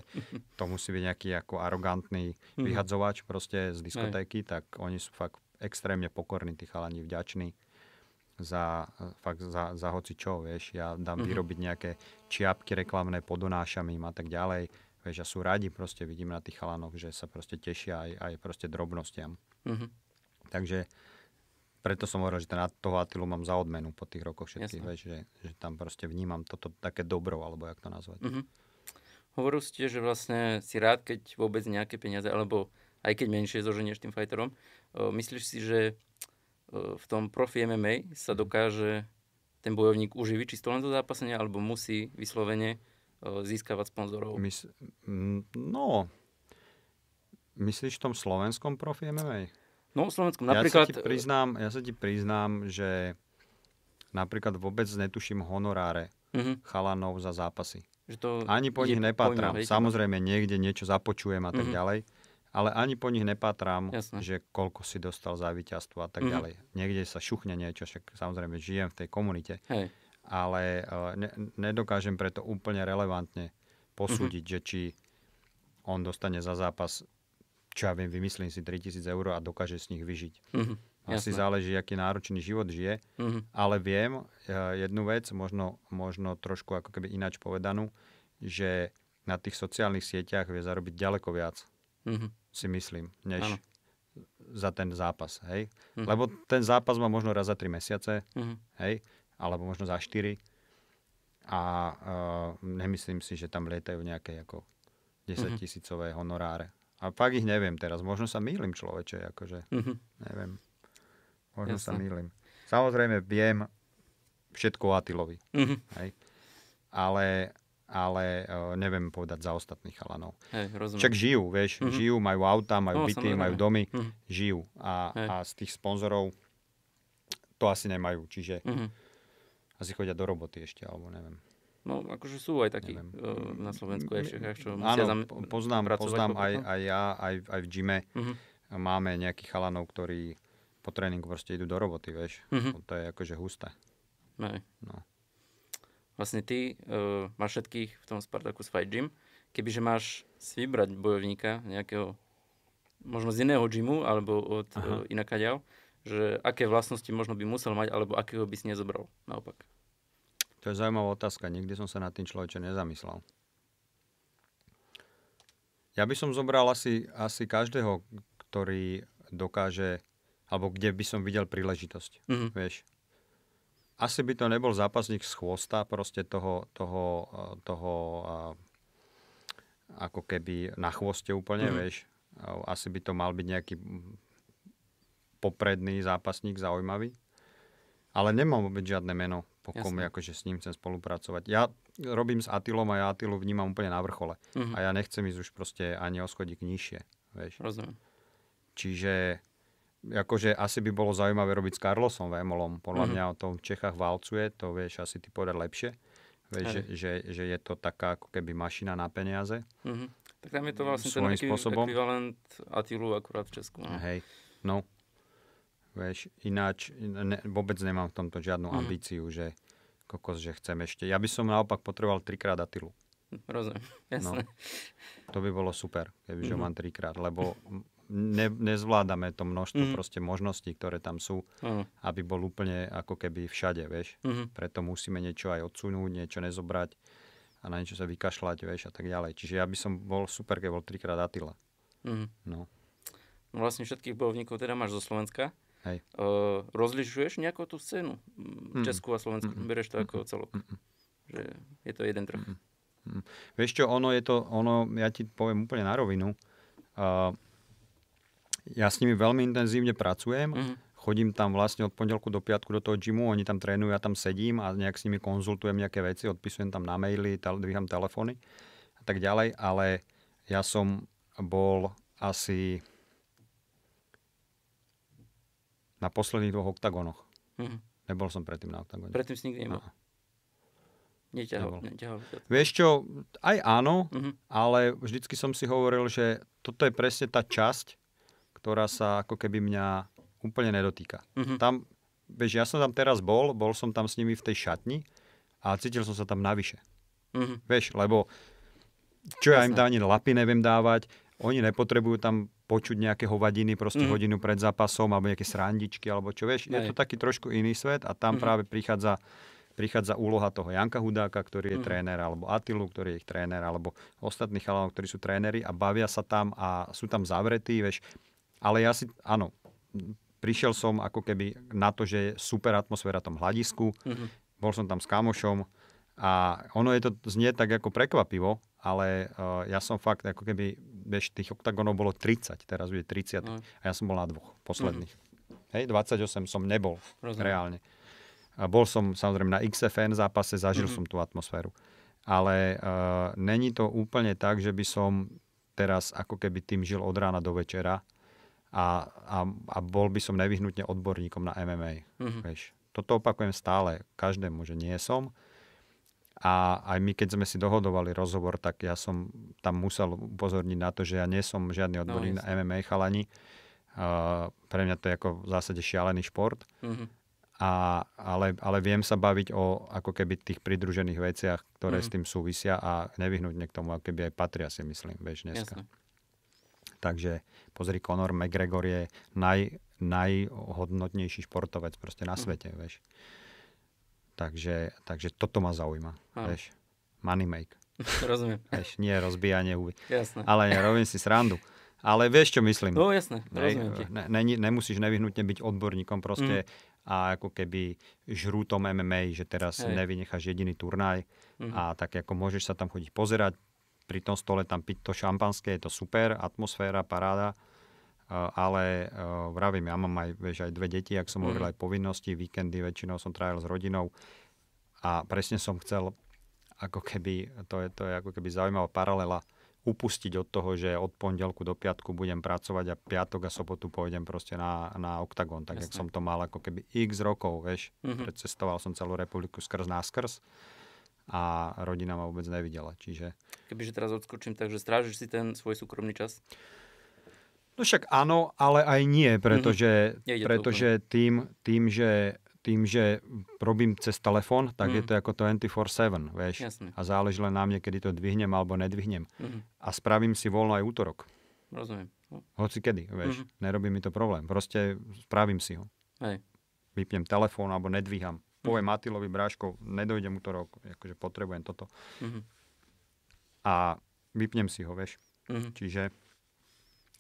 to musí byť nejaký ako arogantný mm-hmm. vyhadzovač proste z diskotéky, Aj. tak oni sú fakt extrémne pokorní, tí chalani, vďační za, fakt za, za hoci čo, vieš. Ja dám mm-hmm. vyrobiť nejaké čiapky reklamné, podonášam im a tak ďalej. Vieš, a sú radi, proste vidím na tých chalanoch, že sa proste tešia aj, aj proste drobnostiam. Mhm. Takže preto som hovoril, že ten, toho Atilu mám za odmenu po tých rokoch všetkých, vieš, že, že tam proste vnímam toto také dobro, alebo jak to nazvať. Mhm. Hovoril ste, že vlastne si rád, keď vôbec nejaké peniaze, alebo aj keď menšie zoženieš tým fighterom. O, Myslíš si, že o, v tom profi MMA sa dokáže ten bojovník uživiť čisto len zo zápasenia, alebo musí vyslovene o, získavať sponzorov? Mys- no, myslíš v tom slovenskom profi MMA? No, v Slovensku Ja sa, napríklad... ti priznám, ja sa ti priznám, že napríklad vôbec netuším honoráre Mhm, chalanov za zápasy. že to Ani po nich nepátrám. hej, Samozrejme, niekde niečo započujem a tak Mhm. ďalej, ale ani po nich nepátrám, Jasné. že koľko si dostal za víťazstvo a tak Mhm. ďalej. Niekde sa šuchne niečo, však samozrejme žijem v tej komunite, Hej, ale uh, ne, nedokážem preto úplne relevantne posúdiť, Mhm. že či on dostane za zápas, čo ja viem, vymyslím si 3000 eur a dokáže z nich vyžiť. mhm, Asi jasné. záleží, aký náročný život žije, Mhm, ale viem uh, jednu vec, možno, možno trošku ako keby ináč povedanú, že na tých sociálnych sieťach vie zarobiť ďaleko viac, mhm, si myslím, než Áno. za ten zápas, hej? Mhm. Lebo ten zápas má možno raz za 3 mesiace, mhm, hej? Alebo možno za 4. A uh, nemyslím si, že tam lietajú nejaké ako 10 Mhm. tisícové honoráre. A fakt ich neviem teraz. Možno sa mýlim človeče, akože mhm, neviem. Možno sa Jasné. mýlim. Samozrejme viem všetko o Atilovi, mhm. hej? Ale, ale uh, neviem povedať za ostatných chalanov. Hej, rozumiem. Však žijú, vieš, Mhm. žijú, majú auta, majú No, byty, majú domy, Mhm, žijú. A, Hej. a z tých sponzorov to asi nemajú, čiže mhm. asi chodia do roboty ešte, alebo neviem. No, akože sú aj takí Neviem. uh, na Slovensku aj v Čechách, čo musia Áno, poznám, poznám aj, aj ja, aj, aj v gyme Mhm, máme nejakých chalanov, ktorí po tréningu proste idú do roboty, vieš. mhm. To je akože husté. Hej. No. Vlastne ty uh, máš všetkých v tom Spartacus Fight Gym. Kebyže máš si vybrať bojovníka nejakého, možno z iného gymu, alebo od uh, Aha. inakaďal, že aké vlastnosti možno by musel mať, alebo akého by si nezobral, naopak. To je zaujímavá otázka. Nikdy som sa nad tým človeče nezamyslel. Ja by som zobral asi, asi každého, ktorý dokáže, alebo kde by som videl príležitosť. Mhm. Vieš. Asi by to nebol zápasník z chvosta, proste toho, toho, toho ako keby na chvoste úplne, Mhm. vieš. Asi by to mal byť nejaký popredný zápasník zaujímavý. Ale nemám vôbec žiadne meno, po kom Jasné. akože s ním chcem spolupracovať. Ja robím s Atilom a ja Atilu vnímam úplne na vrchole. Mhm. A ja nechcem ísť už proste ani o schodík nižšie, vieš. Rozumiem. Čiže akože asi by bolo zaujímavé robiť s Carlosom Vémolom. Podľa Mhm. mňa o tom v Čechách valcuje, to vieš asi ty povedať lepšie. Vieš, že, že, že je to taká ako keby mašina na peniaze. Mhm. Tak tam je to vlastne ten spôsobom. ekvivalent Atilu akurát v Česku. No. Hej, no. Vieš, ináč ne, vôbec nemám v tomto žiadnu Mhm. ambíciu, že kokos, že chcem ešte. Ja by som naopak potreboval trikrát Atilu. Rozumiem, jasné. To by bolo super, kebyže ho mám trikrát, lebo ne, nezvládame to množstvo Mhm. proste možností, ktoré tam sú, Áno. aby bol úplne ako keby všade, vieš. Mhm. Preto musíme niečo aj odsunúť, niečo nezobrať a na niečo sa vykašľať, vieš, a tak ďalej. Čiže ja by som bol super, keď bol trikrát Atila. Mhm. No. No Vlastne všetkých bojovníkov teda máš zo Slovenska. Hej. Uh, rozlišuješ nejakú tú scénu? Mm. Mm. Česku a Slovensku? Mm-mm. Bereš to ako celok? Mm-mm. Že je to jeden trh? Mm-mm. Vieš čo, ono je to, ono, ja ti poviem úplne na rovinu, uh, ja s nimi veľmi intenzívne pracujem, Mhm. chodím tam vlastne od pondelku do piatku do toho gymu, oni tam trénujú, ja tam sedím a nejak s nimi konzultujem nejaké veci, odpisujem tam na maily, tel- dvíham telefóny a tak ďalej, ale ja som bol asi na posledných dvoch oktagonoch. Mhm. Nebol som predtým na oktagóne. Predtým si nikdy nebol. No. Neťahal, Nebol. neťahal. Vieš čo, aj áno, Mhm. ale vždycky som si hovoril, že toto je presne tá časť, ktorá sa ako keby mňa úplne nedotýka. Mhm. Tam, vieš, ja som tam teraz bol, bol som tam s nimi v tej šatni a cítil som sa tam navyše. Mhm. Vieš, lebo čo ja im Jasné. dá, ani lapy neviem dávať, oni nepotrebujú tam počuť nejaké hovadiny proste Mhm. hodinu pred zápasom alebo nejaké srandičky alebo čo, vieš, je Hej. to taký trošku iný svet a tam Mhm. práve prichádza prichádza úloha toho Janka Hudáka, ktorý je mm. tréner, alebo Atilu, ktorý je ich tréner, alebo ostatných chalanov, ktorí sú tréneri a bavia sa tam a sú tam zavretí, vieš. Ale ja si, áno, prišiel som ako keby na to, že je super atmosféra v tom hľadisku, mm-hmm. bol som tam s kamošom a ono je to znie tak ako prekvapivo, ale uh, ja som fakt ako keby, vieš, tých oktagonov bolo 30, teraz bude 30 mm. a ja som bol na dvoch posledných. Mm-hmm. Hej, 28 som nebol Rozumiem. reálne. A bol som samozrejme na XFN zápase, zažil mm-hmm. som tú atmosféru. Ale uh, není to úplne tak, že by som teraz ako keby tým žil od rána do večera a, a, a bol by som nevyhnutne odborníkom na MMA. Mm-hmm. Vieš. Toto opakujem stále každému, že nie som. A aj my, keď sme si dohodovali rozhovor, tak ja som tam musel upozorniť na to, že ja nie som žiadny odborník no, na MMA chalani. Uh, pre mňa to je ako v zásade šialený šport. Mm-hmm a, ale, ale viem sa baviť o ako keby tých pridružených veciach, ktoré mm. s tým súvisia a nevyhnutne k tomu, ako keby aj patria si myslím, vieš, dneska. Jasne. Takže pozri, Conor McGregor je naj, najhodnotnejší športovec proste na mm. svete, vieš. Takže, takže toto ma zaujíma, vieš. Money make. Rozumiem. Vieš, nie rozbijanie huby. Jasne. Ale ja robím si srandu. Ale vieš, čo myslím? No jasne, rozumiem ti. Ne, ne, nemusíš nevyhnutne byť odborníkom, proste mm a ako keby žrútom MMA, že teraz Hej. nevynecháš jediný turnaj mm-hmm. a tak ako môžeš sa tam chodiť pozerať, pri tom stole tam piť to šampanské, je to super, atmosféra, paráda, ale uh, vravím, ja mám aj, vieš, aj dve deti, ak som mm-hmm. hovoril, aj povinnosti, víkendy väčšinou som trávil s rodinou a presne som chcel ako keby, to je, to je ako keby zaujímavá paralela, upustiť od toho, že od pondelku do piatku budem pracovať a piatok a sobotu pôjdem proste na, na OKTAGON, tak Jasne. jak som to mal ako keby x rokov, vieš. Mm-hmm. Precestoval som celú republiku skrz náskrz a rodina ma vôbec nevidela, čiže... Kebyže teraz odskočím, takže strážiš si ten svoj súkromný čas? No však áno, ale aj nie, pretože, mm-hmm. pretože tým, tým, že tým, že robím cez telefón, tak mm. je to ako 24-7, vieš. Jasne. A záleží len na mne, kedy to dvihnem alebo nedvihnem. Mm. A spravím si voľno aj útorok. Rozumiem. No. Hoci kedy, vieš. Mm. Nerobí mi to problém. Proste spravím si ho. Hej. Vypnem telefón alebo nedvíham. Poviem Matilovi Bráško, nedojdem útorok, akože potrebujem toto. Mm. A vypnem si ho, vieš. Mm. Čiže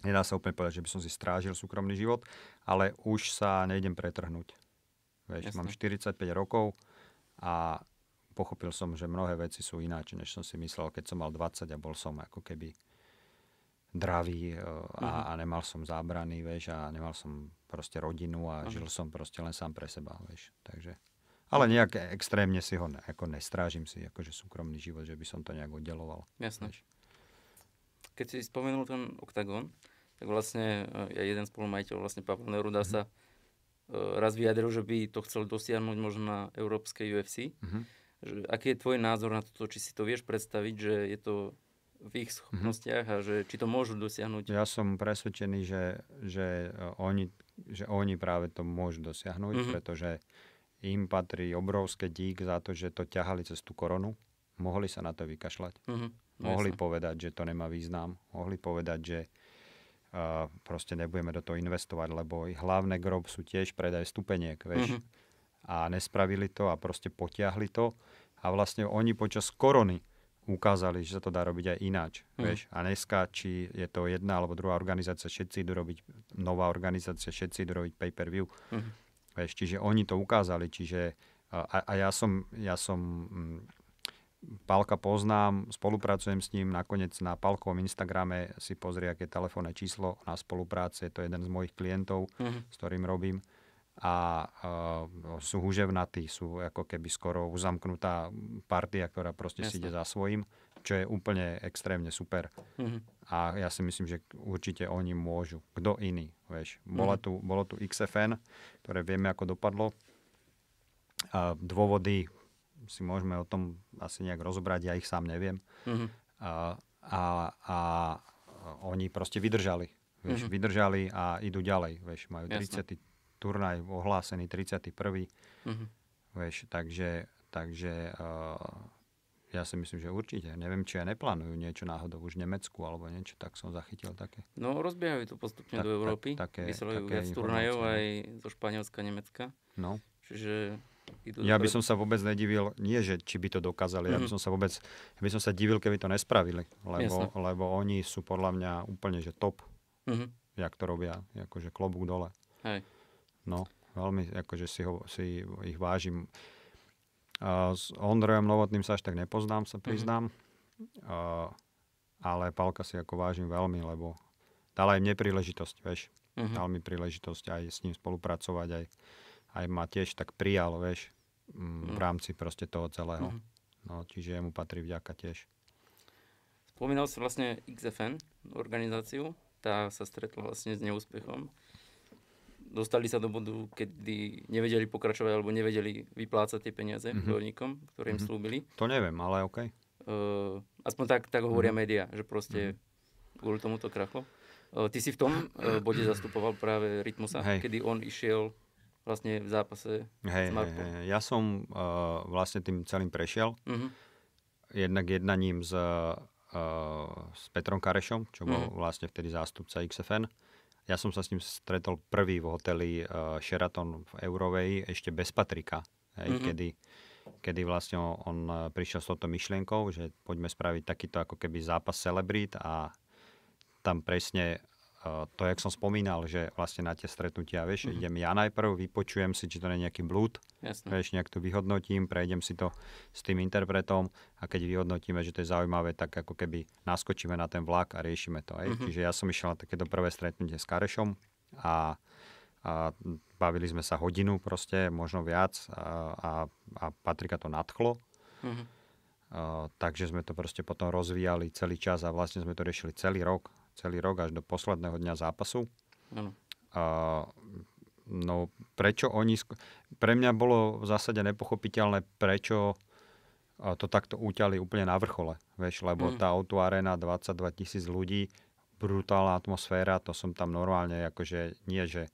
nedá sa úplne povedať, že by som si strážil súkromný život, ale už sa nejdem pretrhnúť. Vieš, mám 45 rokov a pochopil som, že mnohé veci sú ináč, než som si myslel, keď som mal 20 a bol som ako keby dravý e, a, uh-huh. a nemal som zábrany, vieš, a nemal som proste rodinu a uh-huh. žil som proste len sám pre seba, vieš. Takže, ale nejak extrémne si ho ako nestrážim si, akože súkromný život, že by som to nejak oddeloval. Jasné. Vieš. Keď si spomenul ten OKTAGON, tak vlastne ja e, jeden spolumajiteľ, vlastne Pavel Neruda sa E, raz vyjadril, že by to chcel dosiahnuť možno na európskej UFC. Mhm. Že, aký je tvoj názor na to, či si to vieš predstaviť, že je to v ich mhm. schopnostiach uh-huh. a že či to môžu dosiahnuť? Ja som presvedčený, že, že, oni, že oni práve to môžu dosiahnuť, uh-huh. pretože im patrí obrovské dík za to, že to ťahali cez tú koronu. Mohli sa na to vykašľať. Uh-huh. Mohli jasne. povedať, že to nemá význam. Mohli povedať, že proste nebudeme do toho investovať, lebo ich hlavné grob sú tiež predaj stupeniek, vieš. Mm-hmm. A nespravili to a proste potiahli to. A vlastne oni počas korony ukázali, že sa to dá robiť aj ináč. Mm. Vieš? A dneska, či je to jedna alebo druhá organizácia, všetci idú robiť, nová organizácia, všetci idú robiť pay-per-view. Mm. Vieš, čiže oni to ukázali, čiže a, a ja som, ja som Pálka poznám, spolupracujem s ním, nakoniec na Pálkovom Instagrame si pozrie, aké telefónne číslo na spolupráce, je to jeden z mojich klientov, uh-huh. s ktorým robím a uh, sú huževnatí, sú ako keby skoro uzamknutá partia, ktorá proste Jasne. si ide za svojím, čo je úplne extrémne super. Uh-huh. A ja si myslím, že určite oni môžu. Kto iný, vieš. Bola uh-huh. tu, bolo tu XFN, ktoré vieme, ako dopadlo. A dôvody si môžeme o tom asi nejak rozobrať, ja ich sám neviem. Mm-hmm. A, a, a oni proste vydržali. Vieš, mm-hmm. vydržali a idú ďalej. Vieš, majú Jasne. 30. turnaj ohlásený, 31. Mm-hmm. Vieš, takže, takže uh, ja si myslím, že určite. Neviem, či ja neplánujú niečo náhodou už v Nemecku alebo niečo, tak som zachytil také. No, rozbiehajú to postupne tak, do Európy. Tak, také, Vysielajú viac turnajov aj zo Španielska, Nemecka. No. Čiže idú Ja by som sa vôbec nedivil, nie že či by to dokázali, ja by Mhm. som sa vôbec, ja by som sa divil, keby to nespravili, lebo, lebo oni sú podľa mňa úplne, že top, Mhm. jak to robia, akože klobúk dole. Hej. No, veľmi, akože si, ho, si ich vážim. A s Ondrejom Novotným sa až tak nepoznám, sa priznám. A, ale Palka si ako vážim veľmi, lebo dal aj mne príležitosť, vieš. Mhm. Dal mi príležitosť aj s ním spolupracovať, aj, aj ma tiež tak prijal, vieš, mm, v Mhm. rámci proste toho celého. Mhm. No, čiže jemu patrí vďaka tiež. Spomínal si vlastne XFN, organizáciu. Tá sa stretla vlastne s neúspechom. Dostali sa do bodu, kedy nevedeli pokračovať alebo nevedeli vyplácať tie peniaze Mhm. bojovníkom, ktoré im Mhm. slúbili. To neviem, ale OK. Uh, aspoň tak, tak hovoria Mhm. médiá, že proste kvôli tomu to krachlo. Uh, ty si v tom uh, bode zastupoval práve Rytmusa, Hej. kedy on išiel vlastne v zápase. Hej, hej, Marpom. hej. Ja som uh, vlastne tým celým prešiel. Uh-huh. jednak jednaním s, uh, s Petrom Karešom, čo bol Mhm. vlastne vtedy zástupca XFN. Ja som sa s ním stretol prvý v hoteli uh, Sheraton v Eurovej, ešte bez Patrika, hej, Mhm. kedy, kedy vlastne on, prišiel s touto myšlienkou, že poďme spraviť takýto ako keby zápas celebrít a tam presne to, jak som spomínal, že vlastne na tie stretnutia, vieš, Mhm. idem ja najprv, vypočujem si, či to nie je nejaký blúd, Jasné. Vieš, nejak to vyhodnotím, prejdem si to s tým interpretom a keď vyhodnotíme, že to je zaujímavé, tak ako keby naskočíme na ten vlak a riešime to. Hej. Mhm. Čiže ja som išiel na takéto prvé stretnutie s Karešom a, a bavili sme sa hodinu proste, možno viac a, a, a Patrika to nadchlo. Uh-huh. Uh, takže sme to proste potom rozvíjali celý čas a vlastne sme to riešili celý rok, celý rok až do posledného dňa zápasu. Áno. A, no prečo oni... sk- Pre mňa bolo v zásade nepochopiteľné, prečo to takto úťali úplne na vrchole. Vieš, lebo Mhm. tá Auto Arena, 22 tisíc ľudí, brutálna atmosféra, to som tam normálne, akože nie, že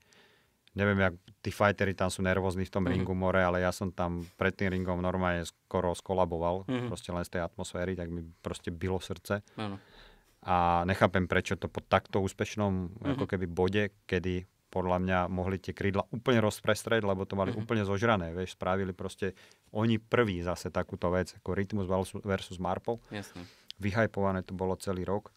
neviem, jak tí fightery tam sú nervózni v tom Mhm. ringu more, ale ja som tam pred tým ringom normálne skoro skolaboval, Mhm. proste len z tej atmosféry, tak mi proste bylo srdce Áno. A nechápem, prečo to po takto úspešnom Mhm. ako keby bode, kedy podľa mňa mohli tie krídla úplne rozprestrieť, lebo to mali Mhm. úplne zožrané, vieš, spravili proste oni prví zase takúto vec, ako Rytmus versus- Marpo, Jasné. vyhajpované to bolo celý rok,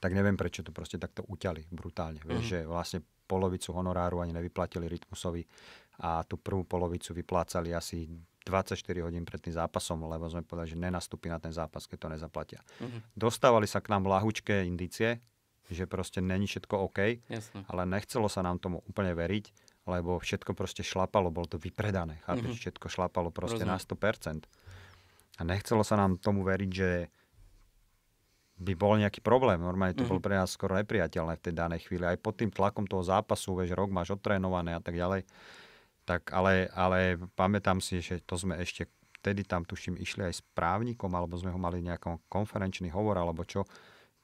tak neviem, prečo to proste takto uťali brutálne, vieš, Mhm. že vlastne polovicu honoráru ani nevyplatili Rytmusovi a tú prvú polovicu vyplácali asi 24 hodín pred tým zápasom, lebo sme povedali, že nenastúpi na ten zápas, keď to nezaplatia. Uh-huh. Dostávali sa k nám lahučké indície, že proste není všetko OK, Jasné. ale nechcelo sa nám tomu úplne veriť, lebo všetko proste šlapalo, bolo to vypredané, chápeš, Mhm. všetko šlapalo proste na Rozumiem. 100%. A nechcelo sa nám tomu veriť, že by bol nejaký problém. Normálne to Mhm. bolo pre nás skoro nepriateľné v tej danej chvíli. Aj pod tým tlakom toho zápasu, vieš, rok máš odtrénované a tak ďalej. Tak ale, ale pamätám si, že to sme ešte vtedy tam tuším išli aj s právnikom, alebo sme ho mali nejakom konferenčný hovor, alebo čo,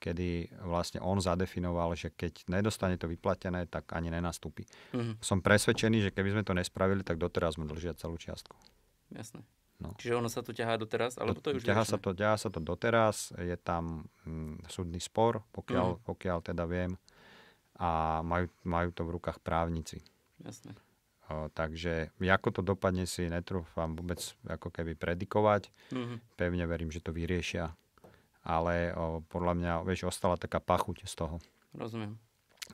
kedy vlastne on zadefinoval, že keď nedostane to vyplatené, tak ani nenastúpi. Uh-huh. Som presvedčený, že keby sme to nespravili, tak doteraz sme dlžia celú čiastku. Jasné. No. Čiže ono sa tu ťahá doteraz, alebo to je už ťahá, sa to, ťahá sa to doteraz, je tam mm, súdny spor, pokiaľ, Mhm. pokiaľ teda viem, a majú, majú to v rukách právnici. Jasné. O, takže ako to dopadne si netrúfam vôbec ako keby predikovať. Uh-huh. Pevne verím, že to vyriešia. Ale o, podľa mňa, vieš, ostala taká pachuť z toho Rozumiem.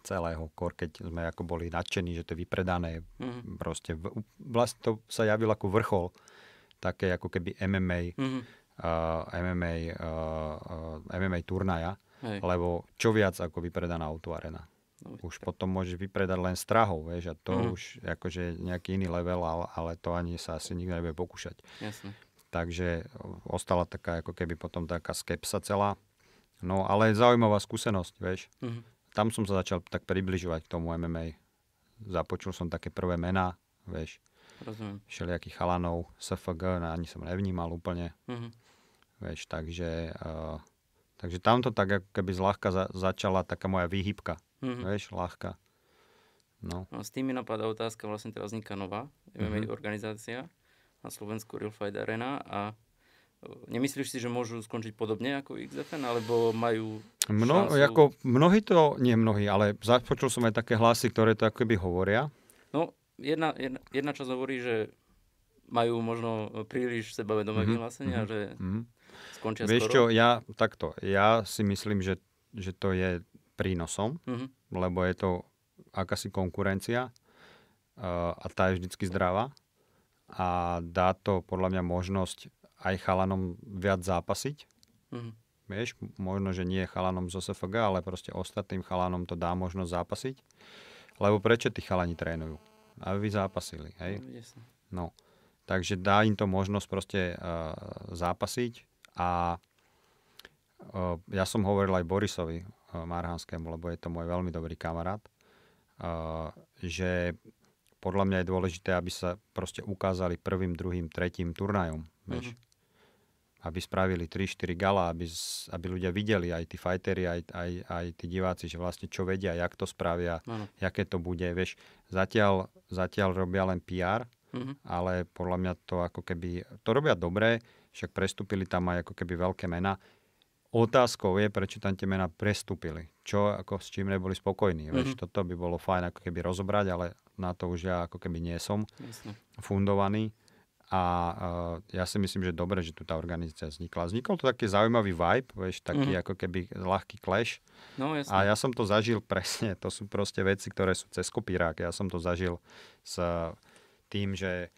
celého, kor keď sme ako boli nadšení, že to je vypredané. Uh-huh. Proste v, vlastne to sa javil ako vrchol také ako keby MMA, Uh-huh. uh, MMA, uh, MMA turnaja, Hej. lebo čo viac ako vypredaná autoarena. No, Už potom môžeš vypredať len strahov, vieš, a to Mhm. už akože nejaký iný level, ale, ale to ani sa asi nikto nebude pokúšať. Jasné. Takže o, ostala taká ako keby potom taká skepsa celá. No ale zaujímavá skúsenosť, vieš. Uh-huh. Tam som sa začal tak približovať k tomu MMA. Započul som také prvé mená, vieš, Rozumiem. všelijakých chalanov, SFG, no, ani som nevnímal úplne, Uh-huh. vieš, takže, uh, takže tamto tak ako keby zľahka za, začala taká moja výhybka, Uh-huh. vieš, ľahka. No, No, s tým mi napadá otázka, vlastne teraz vzniká nová MMA Mhm. organizácia na Slovensku Real Fight Arena a e, nemyslíš si, že môžu skončiť podobne ako XFN, alebo majú Mno, šancu? ako, mnohí to, nie mnohí, ale započul som aj také hlasy, ktoré to ako keby hovoria. No, jedna, jedna, jedna časť hovorí, že majú možno príliš sebavedomé mm-hmm. vyhlásenia, mm-hmm. že mm-hmm. skončia Vieš skoro? čo, ja takto, ja si myslím, že, že to je prínosom, mm-hmm. lebo je to akási konkurencia uh, a tá je vždycky zdravá a dá to podľa mňa možnosť aj chalanom viac zápasiť. Mm-hmm. Vieš, možno, že nie chalanom zo SFG, ale proste ostatným chalanom to dá možnosť zápasiť. Lebo prečo tí chalani trénujú? Aby zápasili, hej? No, takže dá im to možnosť proste uh, zápasiť a uh, ja som hovoril aj Borisovi Marhanskému, lebo je to môj veľmi dobrý kamarát, uh, že podľa mňa je dôležité, aby sa proste ukázali prvým, druhým, tretím turnajom. Vieš? Mm-hmm aby spravili 3-4 gala, aby, aby ľudia videli, aj tí fajteri, aj, aj, aj tí diváci, že vlastne čo vedia, jak to spravia, ano. jaké to bude. Vieš, zatiaľ, zatiaľ robia len PR, mm-hmm. ale podľa mňa to ako keby, to robia dobre, však prestúpili tam aj ako keby veľké mena. Otázkou je, prečo tam tie mená prestúpili. Čo, ako s čím neboli spokojní. Mm-hmm. Vieš, toto by bolo fajn ako keby rozobrať, ale na to už ja ako keby nie som Jasne. fundovaný. A uh, ja si myslím, že dobre, že tu tá organizácia vznikla. Vznikol to taký zaujímavý vibe, vieš, taký mm. ako keby ľahký clash. No, jasne. A ja som to zažil presne, to sú proste veci, ktoré sú cez kopírák. Ja som to zažil s tým, že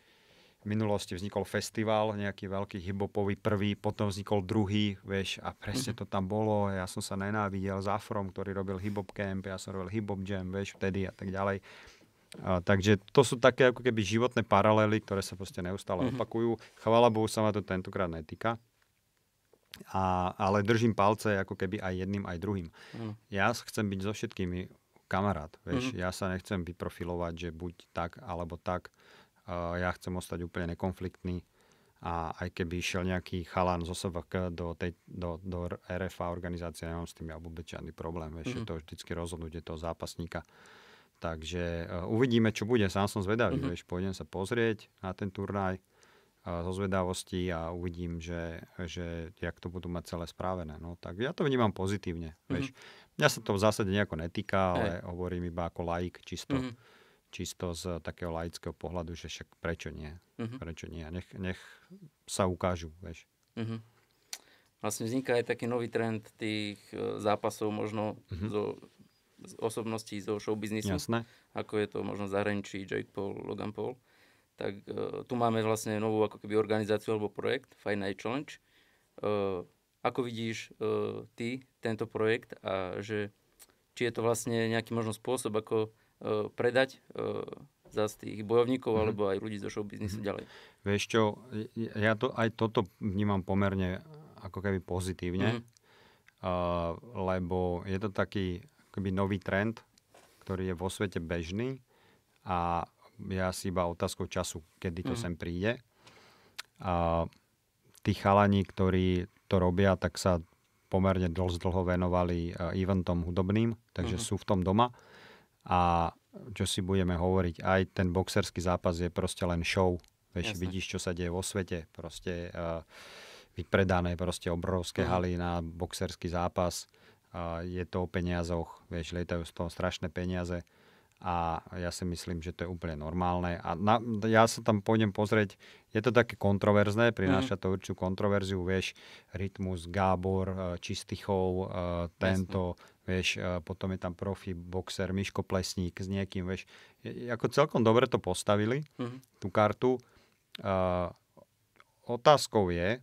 v minulosti vznikol festival, nejaký veľký hibopový prvý, potom vznikol druhý, vieš, a presne mm. to tam bolo. Ja som sa nenávidel s Afrom, ktorý robil hip-hop camp, ja som robil hip-hop jam, vieš, vtedy a tak ďalej. A, takže to sú také ako keby životné paralely, ktoré sa proste neustále mm-hmm. opakujú. Chvala Bohu sa ma to tentokrát netýka. A, ale držím palce ako keby aj jedným, aj druhým. Mm. Ja chcem byť so všetkými kamarát. Vieš, mm-hmm. Ja sa nechcem vyprofilovať, že buď tak, alebo tak. Ja chcem ostať úplne nekonfliktný. A aj keby išiel nejaký chalan zo SVK do, tej, do, do RFA organizácie, nemám s tým ja vôbec žiadny problém. Vieš, mm-hmm. je to vždycky rozhodnutie toho zápasníka. Takže uh, uvidíme, čo bude. Sám som zvedavý, uh-huh. vieš, pôjdem sa pozrieť na ten turnaj uh, zo zvedavosti a uvidím, že, že jak to budú mať celé správené. No, tak ja to vnímam pozitívne, uh-huh. vieš. Mňa sa to v zásade nejako netýka, ale hey. hovorím iba ako laik, čisto, uh-huh. Čisto z takého laického pohľadu, že však prečo nie? Uh-huh. Prečo nie? Nech, nech sa ukážu, vieš. Uh-huh. Vlastne vzniká aj taký nový trend tých e, zápasov možno uh-huh. zo osobností zo showbiznisu, Jasné. ako je to možno zahraničí Jake Paul, Logan Paul. Tak uh, tu máme vlastne novú ako keby organizáciu alebo projekt Fight Night Challenge. Uh, ako vidíš uh, ty tento projekt a že či je to vlastne nejaký možno spôsob, ako predať uh, zase tých bojovníkov mm. alebo aj ľudí zo showbiznisu mm. ďalej. Vieš čo, ja to, aj toto vnímam pomerne ako keby pozitívne, mm. uh, lebo je to taký akoby nový trend, ktorý je vo svete bežný a je asi iba otázkou času, kedy to mm. sem príde. A tí chalani, ktorí to robia, tak sa pomerne dlho, dlho venovali uh, eventom hudobným, takže mm-hmm. sú v tom doma. A čo si budeme hovoriť, aj ten boxerský zápas je proste len show. Vieš, vidíš, čo sa deje vo svete. Proste uh, vypredané proste obrovské mm. haly na boxerský zápas a je to o peniazoch, vieš, lietajú z toho strašné peniaze a ja si myslím, že to je úplne normálne. A na, ja sa tam pôjdem pozrieť, je to také kontroverzné, prináša mhm. to určitú kontroverziu, vieš, Rytmus, Gábor, e, Čistichov, e, tento, Jasne. vieš, e, potom je tam profi boxer Miško Plesník s niekým, vieš. Ako celkom dobre to postavili, mm. tú kartu. Uh, otázkou je,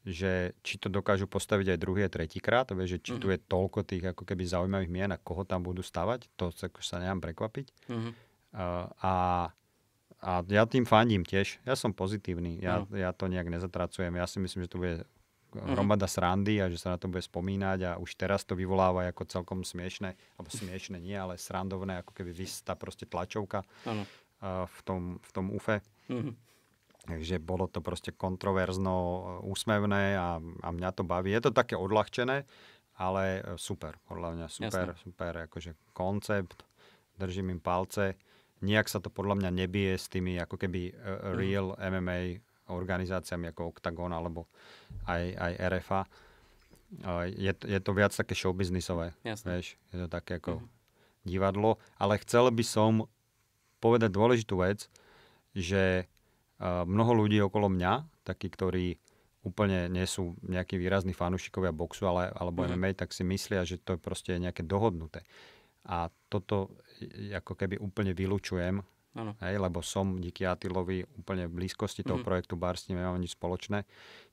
že či to dokážu postaviť aj druhý a tretíkrát, že či uh-huh. tu mhm. je toľko tých ako keby zaujímavých mien a koho tam budú stavať, to sa nemám prekvapiť. Uh-huh. Uh, a, a ja tým fandím tiež, ja som pozitívny, ja, uh-huh. ja to nejak nezatracujem, ja si myslím, že to bude hromada srandy a že sa na to bude spomínať a už teraz to vyvoláva ako celkom smiešne, alebo smiešne nie, ale srandovné, ako keby vystá proste tlačovka uh, v, tom, v tom UFE. Uh-huh. Takže bolo to proste kontroverzno, e, úsmevné a, a mňa to baví. Je to také odľahčené, ale e, super, podľa mňa super, Jasne. super, akože koncept, držím im palce. Nijak sa to podľa mňa nebije s tými ako keby uh, real mm. MMA organizáciami ako Octagon alebo aj, aj RFA. Uh, je, je to viac také showbiznisové, vieš, je to také ako mm. divadlo, ale chcel by som povedať dôležitú vec, že mnoho ľudí okolo mňa, takí, ktorí úplne nie sú nejakí výrazní fanúšikovia boxu ale, alebo mm. MMA, tak si myslia, že to je proste nejaké dohodnuté. A toto ako keby úplne vylúčujem, hej, lebo som díky Atilovi úplne v blízkosti toho mm. projektu Bar s ním nemám nič spoločné,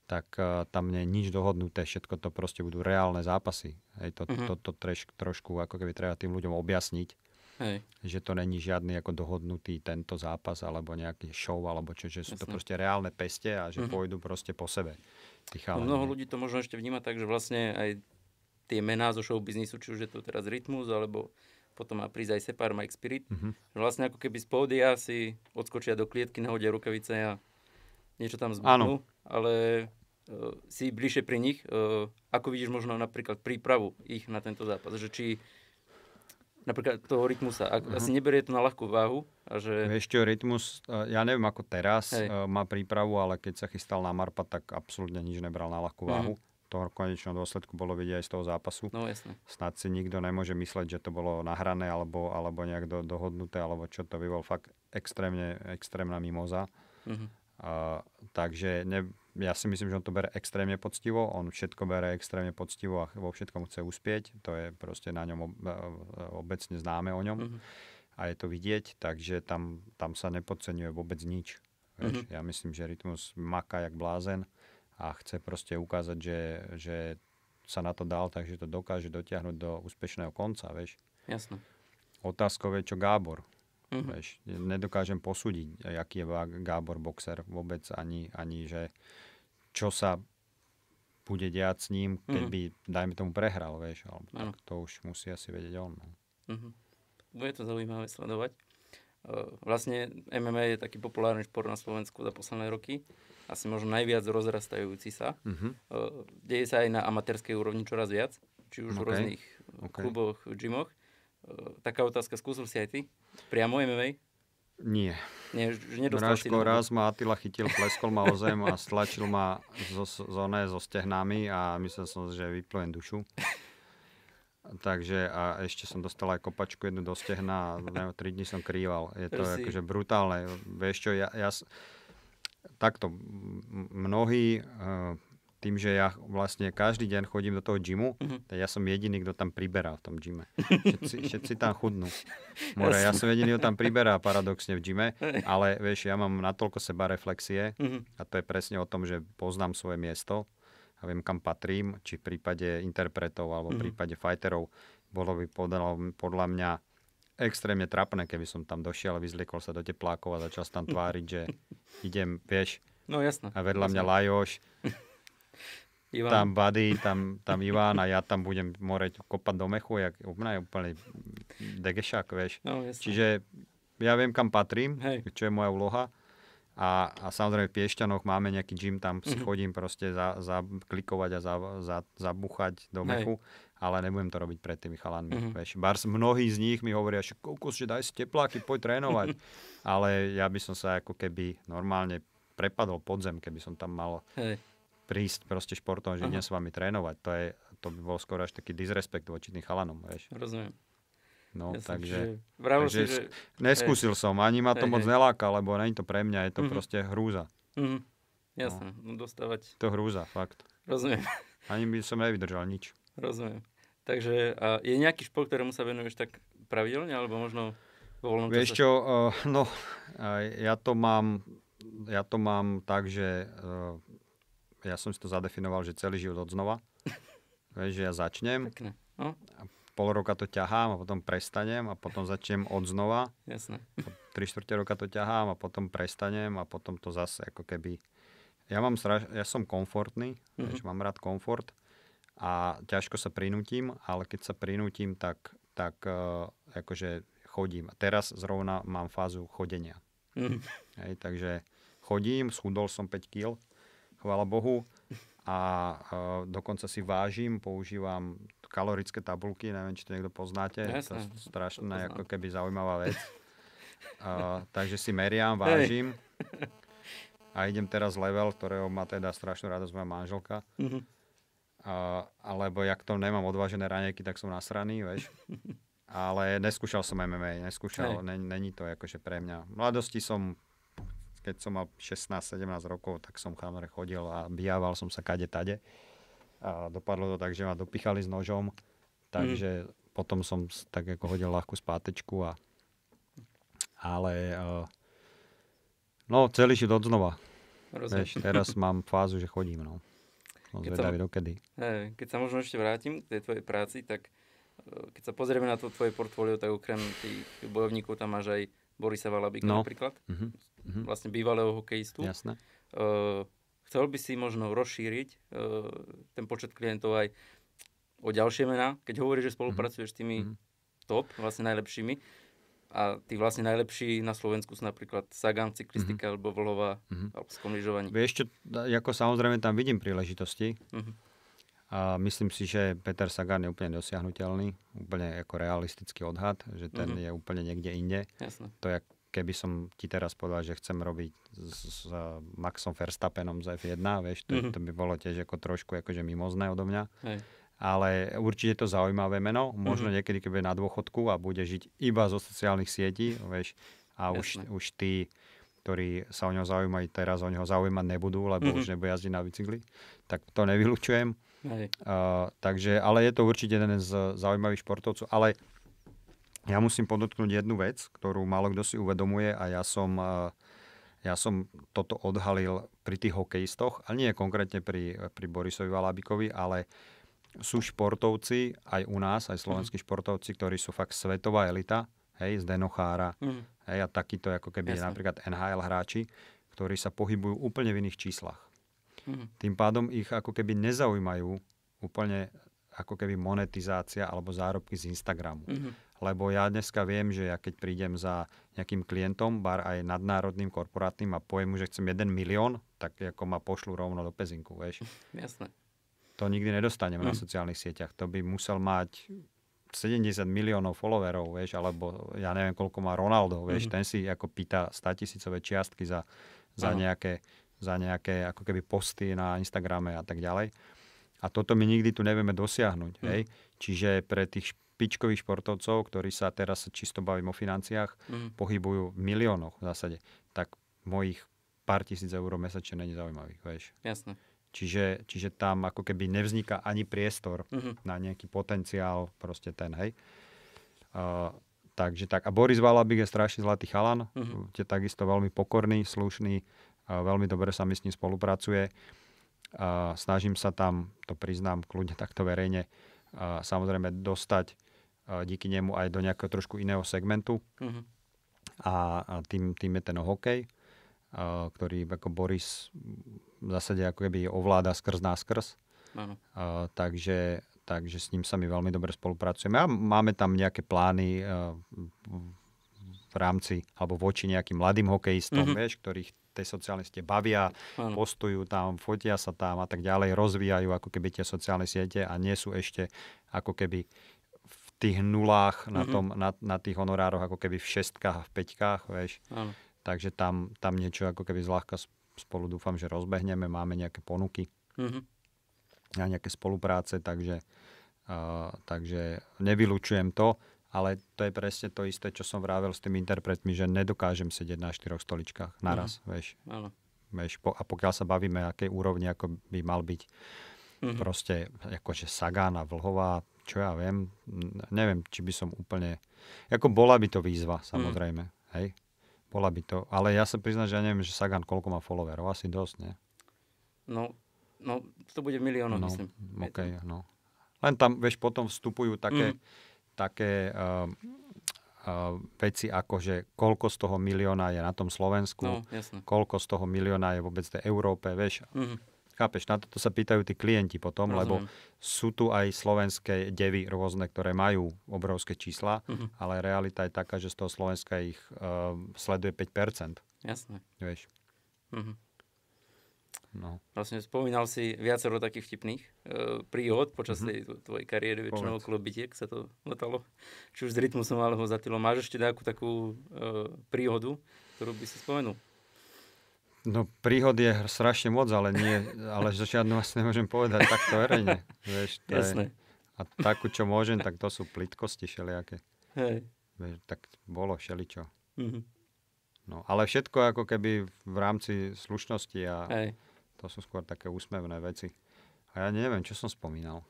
tak uh, tam nie je nič dohodnuté, všetko to proste budú reálne zápasy. Hej, to, mm-hmm. to, to, to treš, trošku ako keby treba tým ľuďom objasniť, Hej. že to není žiadny ako dohodnutý tento zápas alebo nejaký show alebo čo, že sú Jasne. to proste reálne peste a že uh-huh. pôjdu proste po sebe. No, mnoho ľudí to možno ešte vníma tak, že vlastne aj tie mená zo show biznisu, či už je to teraz Rytmus alebo potom má prísť aj Separ, Mike Spirit, uh-huh. že vlastne ako keby z pódia si odskočia do klietky, nahodia rukavice a niečo tam zbudnú, ale uh, si bližšie pri nich. Uh, ako vidíš možno napríklad prípravu ich na tento zápas? Že či napríklad toho rytmusa. Ak, uh-huh. Asi neberie to na ľahkú váhu. A že... Vieš čo, rytmus, e, ja neviem ako teraz Hej. E, má prípravu, ale keď sa chystal na Marpa, tak absolútne nič nebral na ľahkú váhu. Uh-huh. To v konečnom dôsledku bolo vidieť aj z toho zápasu. No jasne. Snad si nikto nemôže mysleť, že to bolo nahrané alebo, alebo nejak do, dohodnuté, alebo čo to by bol fakt extrémne, extrémna mimoza. Uh-huh. Uh, takže ne, ja si myslím, že on to bere extrémne poctivo, on všetko bere extrémne poctivo a vo všetkom chce uspieť, to je proste na ňom obecne známe o ňom uh-huh. a je to vidieť, takže tam, tam sa nepodceňuje vôbec nič. Vieš? Uh-huh. Ja myslím, že Rytmus maká jak blázen a chce proste ukázať, že, že sa na to dal, takže to dokáže dotiahnuť do úspešného konca, vieš. Jasne. Otázkou je, čo Gábor. Uh-huh. Vieš, nedokážem posúdiť, aký je Gábor boxer vôbec, ani, ani že čo sa bude diať s ním, keď mm. by, dajme tomu, prehral, vieš, alebo tak to už musí asi vedieť on. No. Mm-hmm. Bude to zaujímavé sledovať. Vlastne MMA je taký populárny šport na Slovensku za posledné roky. Asi možno najviac rozrastajúci sa. Mm-hmm. Deje sa aj na amatérskej úrovni čoraz viac. Či už okay. v rôznych okay. kluboch, gymoch. Taká otázka, skúsil si aj ty? Priamo MMA? Nie. Nie, že Mrážko raz ma Attila chytil, pleskol ma o zem a stlačil ma zo, zo, ne, zo stehnami a myslel som, že vyplujem dušu. Takže a ešte som dostal aj kopačku jednu do stehna a neviem, tri dní som krýval. Je to Prosím. akože brutálne. Vieš čo, ja, ja takto mnohí uh, tým, že ja vlastne každý deň chodím do toho gymu, uh-huh. tak ja som jediný, kto tam priberá v tom gyme. Všetci, všetci tam chudnú. More, ja som jediný, kto tam priberá paradoxne v gyme, ale vieš, ja mám natoľko seba reflexie uh-huh. a to je presne o tom, že poznám svoje miesto a viem, kam patrím, či v prípade interpretov alebo v prípade fighterov bolo by podľa, podľa mňa extrémne trapné, keby som tam došiel a vyzliekol sa do teplákov a začal sa tam tváriť, že idem, vieš, No jasno. A vedľa jasno. mňa Lajoš Ivan. tam Buddy, tam, tam Ivan a ja tam budem moreť kopať do mechu, jak úplne, úplne degešák, vieš. No, Čiže ja viem, kam patrím, Hej. čo je moja úloha. A, a samozrejme v Piešťanoch máme nejaký gym, tam si uh-huh. chodím proste za, za klikovať a za, za, zabuchať do mechu, Hej. ale nebudem to robiť pred tými chalanmi. Uh-huh. Vieš. Bars, mnohí z nich mi hovoria, že kokos, že daj si tepláky, poď trénovať. ale ja by som sa ako keby normálne prepadol podzem, keby som tam mal Hej prísť proste športom, že idem s vami trénovať. To, je, to by bol skoro až taký disrespekt voči tým chalanom, vieš. Rozumiem. No, ja takže, takže si, že... neskúsil hej, som, ani ma to hej, moc hej. neláka, lebo není to pre mňa, je to mm-hmm. proste hrúza. Mm-hmm. Jasné, no. dostávať. To hrúza, fakt. Rozumiem. Ani by som nevydržal nič. Rozumiem. Takže a je nejaký šport, ktorému sa venuješ tak pravidelne, alebo možno vo voľnom Vieš čo, uh, no, uh, ja to mám, ja to mám tak, že uh, ja som si to zadefinoval, že celý život od znova. Vieš, že ja začnem. Pekne. No. A pol roka to ťahám a potom prestanem a potom začnem od znova. Jasné. Tri štvrte roka to ťahám a potom prestanem a potom to zase ako keby... Ja, mám straš... ja som komfortný, mm-hmm. vieš, mám rád komfort a ťažko sa prinútim, ale keď sa prinútim, tak, tak uh, akože chodím. A teraz zrovna mám fázu chodenia. Mm. Hej, takže chodím, schudol som 5 kg, chvála Bohu. A uh, dokonca si vážim, používam kalorické tabulky, neviem, či to niekto poznáte. Jasne, to je strašná, ako keby zaujímavá vec. Uh, takže si meriam, vážim. Hej. A idem teraz level, ktorého má teda strašnú radosť moja manželka. Uh-huh. Uh, alebo jak to nemám odvážené ranejky, tak som nasraný, vieš. Ale neskúšal som MMA, neskúšal, není to akože pre mňa. V mladosti som keď som mal 16-17 rokov, tak som chamere chodil a bijával som sa kade tade. A dopadlo to tak, že ma dopichali s nožom, takže mm. potom som tak ako hodil ľahkú spátečku a ale uh, no celý život odznova. Vieš, teraz mám fázu, že chodím, no. Som keď sa, dokedy. Hej, keď sa možno ešte vrátim k tej tvojej práci, tak uh, keď sa pozrieme na to tvoje portfólio, tak okrem tých bojovníkov tam máš aj Borisa Valabika no. napríklad. Uh-huh. Uh-huh. Vlastne bývalého hokejistu. Jasné. Uh, chcel by si možno rozšíriť uh, ten počet klientov aj o ďalšie mená, keď hovoríš, že spolupracuješ s tými uh-huh. top, vlastne najlepšími a tí vlastne najlepší na Slovensku sú napríklad Sagan v cyklistike mm-hmm. alebo Vlhova mm-hmm. alebo lyžovaní. Vieš čo, ako samozrejme tam vidím príležitosti mm-hmm. a myslím si, že Peter Sagan je úplne dosiahnutelný, úplne ako realistický odhad, že ten mm-hmm. je úplne niekde inde. Jasne. To je keby som ti teraz povedal, že chcem robiť s, s Maxom Verstappenom z F1, vieš, to, mm-hmm. to by bolo tiež ako trošku akože mimozné odo mňa. Hej ale určite to zaujímavé meno. Možno mm-hmm. niekedy, keď bude na dôchodku a bude žiť iba zo sociálnych sietí, vieš, a už, už tí, ktorí sa o neho zaujímajú teraz, o neho zaujímať nebudú, lebo mm-hmm. už nebude jazdiť na bicykli, tak to nevylučujem. Uh, takže, ale je to určite jeden z zaujímavých športovcov. Ale ja musím podotknúť jednu vec, ktorú málo kto si uvedomuje a ja som, uh, ja som toto odhalil pri tých hokejistoch, a nie konkrétne pri, pri Borisovi Valabikovi, ale sú športovci aj u nás, aj slovenskí mm. športovci, ktorí sú fakt svetová elita, hej, z Denochára, mm. hej, a takýto ako keby Jasne. napríklad NHL hráči, ktorí sa pohybujú úplne v iných číslach. Mm. Tým pádom ich ako keby nezaujímajú úplne ako keby monetizácia alebo zárobky z Instagramu. Mm-hmm. Lebo ja dneska viem, že ja keď prídem za nejakým klientom, bar aj nadnárodným, korporátnym a poviem mu, že chcem 1 milión, tak ako ma pošlu rovno do pezinku, vieš. Jasné to nikdy nedostaneme mm. na sociálnych sieťach. To by musel mať 70 miliónov followerov, vieš, alebo ja neviem, koľko má Ronaldo, vieš, mm. ten si ako pýta 100 tisícové čiastky za, za, nejaké, za nejaké ako keby posty na Instagrame a tak ďalej. A toto my nikdy tu nevieme dosiahnuť, mm. hej. Čiže pre tých špičkových športovcov, ktorí sa teraz čisto bavím o financiách, mm. pohybujú v miliónoch v zásade, tak mojich pár tisíc eur mesačne není zaujímavých, vieš. Jasné. Čiže, čiže tam ako keby nevzniká ani priestor uh-huh. na nejaký potenciál, proste ten, hej. Uh, takže tak. A Boris Valabik je strašne zlatý chalan, uh-huh. je takisto veľmi pokorný, slušný, uh, veľmi dobre sa mi s ním spolupracuje. Uh, snažím sa tam, to priznám kľudne takto verejne, uh, samozrejme dostať díky nemu aj do nejakého trošku iného segmentu. Uh-huh. A, a tým, tým je ten hokej, uh, ktorý ako Boris v zásade ako keby ovláda skrz nás skrz. Uh, takže, takže s ním sa my veľmi dobre spolupracujeme. A máme tam nejaké plány uh, v rámci alebo voči nejakým mladým hokejistom, mm-hmm. vieš, ktorých tej sociálne siete bavia, ano. postujú tam, fotia sa tam a tak ďalej, rozvíjajú ako keby tie sociálne siete a nie sú ešte ako keby tých nulách mm-hmm. na, tom, na, na tých honorároch, ako keby v šestkách a v peťkách, vieš. Ano. Takže tam, tam niečo ako keby zľahka spolu dúfam, že rozbehneme, máme nejaké ponuky mm-hmm. a nejaké spolupráce, takže, uh, takže nevylučujem to, ale to je presne to isté, čo som vravel s tými interpretmi, že nedokážem sedieť na štyroch stoličkách naraz, mm-hmm. vieš. Áno. vieš po, a pokiaľ sa bavíme, akej úrovni ako by mal byť mm-hmm. proste akože Sagan a Vlhová, čo ja viem, neviem, či by som úplne, ako bola by to výzva, samozrejme, mm. hej, bola by to. Ale ja sa priznám, že ja neviem, že Sagan koľko má followerov. Asi dosť, nie? No, no to bude miliónov, no, myslím. Okay, no. Len tam, vieš, potom vstupujú také, mm. také uh, uh, veci ako, že koľko z toho milióna je na tom Slovensku, no, jasne. koľko z toho milióna je vôbec v Európe, vieš. Mm. Chápeš, na toto sa pýtajú tí klienti potom, Rozumiem. lebo sú tu aj slovenské devy rôzne, ktoré majú obrovské čísla, uh-huh. ale realita je taká, že z toho Slovenska ich uh, sleduje 5%. Jasné. Vieš. Uh-huh. No. Vlastne spomínal si viacero takých vtipných uh, príhod počas uh-huh. tej tvojej kariéry, väčšinou okolo bitiek sa to letalo. Či už s rytmusom alebo za Máš ešte nejakú takú uh, príhodu, ktorú by si spomenul? No príhod je strašne moc, ale nie, ale že žiadnu asi nemôžem povedať takto verejne. Vieš, to Jasné. Je, a takú, čo môžem, tak to sú plitkosti všelijaké. Hej. Vieš, tak bolo všeličo. Mm-hmm. No, ale všetko ako keby v rámci slušnosti a Hej. to sú skôr také úsmevné veci. A ja neviem, čo som spomínal.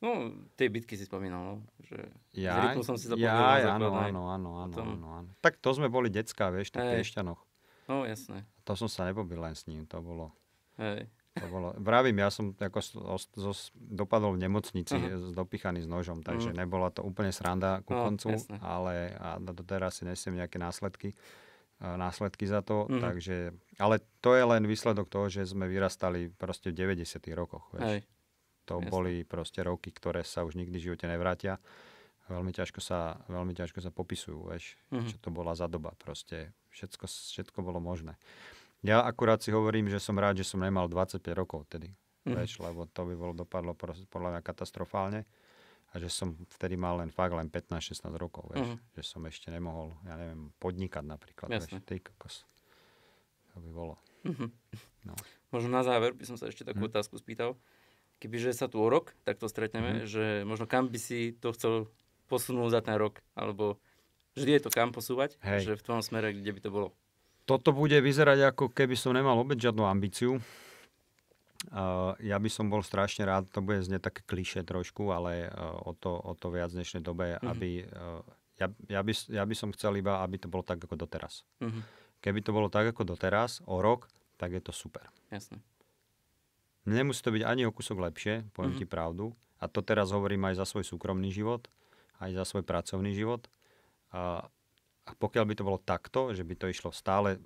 No, tie bitky si spomínal, no. Že Ja, som si zapomínal ja, áno, áno, áno, áno, áno, áno. Tak to sme boli decká, vieš, v. Piešťanoch. No, jasné. To som sa nepobil len s ním, to bolo, Hej. to bolo. Vravím, ja som ako zos- dopadol v nemocnici z dopichaný s nožom, takže Mhm. nebola to úplne sranda ku No, koncu, jasné. ale a doteraz si nesiem nejaké následky a následky za to, Mhm. takže, ale to je len výsledok toho, že sme vyrastali proste v 90 rokoch, vieš. Hej. To Jasné. boli proste roky, ktoré sa už nikdy v živote nevrátia. Veľmi ťažko sa, veľmi ťažko sa popisujú, vieš, Mhm. čo to bola za doba. Proste všetko, všetko bolo možné. Ja akurát si hovorím, že som rád, že som nemal 25 rokov tedy, Mhm. vieš, lebo to by bolo dopadlo podľa mňa katastrofálne. A že som vtedy mal len fakt len 15-16 rokov, vieš, Mhm. že som ešte nemohol, ja neviem, podnikať napríklad, Jasné. vieš, ty kokos. To by bolo. Mhm. No. Možno na záver by som sa ešte takú Mhm. otázku spýtal. Kebyže sa tu o rok takto stretneme, Mhm. že možno kam by si to chcel posunúť za ten rok, alebo vždy je to kam posúvať, Hej. že v tom smere, kde by to bolo. Toto bude vyzerať ako keby som nemal opäť žiadnu ambíciu. Uh, ja by som bol strašne rád, to bude znieť také kliše trošku, ale uh, o, to, o to viac v dnešnej dobe, Mhm. aby... Uh, ja, ja, by, ja by som chcel iba, aby to bolo tak ako doteraz. Mhm. Keby to bolo tak ako doteraz, o rok, tak je to super. Jasné. Nemusí to byť ani o kúsok lepšie, poviem Mhm. ti pravdu. A to teraz hovorím aj za svoj súkromný život, aj za svoj pracovný život. A, a pokiaľ by to bolo takto, že by to išlo stále,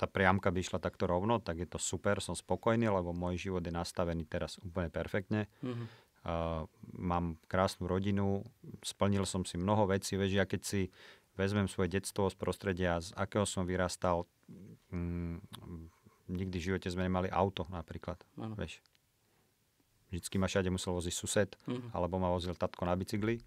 tá priamka by išla takto rovno, tak je to super, som spokojný, lebo môj život je nastavený teraz úplne perfektne. Mhm. A mám krásnu rodinu, splnil som si mnoho vecí, vieš, ja keď si vezmem svoje detstvo z prostredia, z akého som vyrastal, mm, nikdy v živote sme nemali auto napríklad, vieš. Vždycky ma všade musel voziť sused, Mhm. alebo ma vozil tatko na bicykli,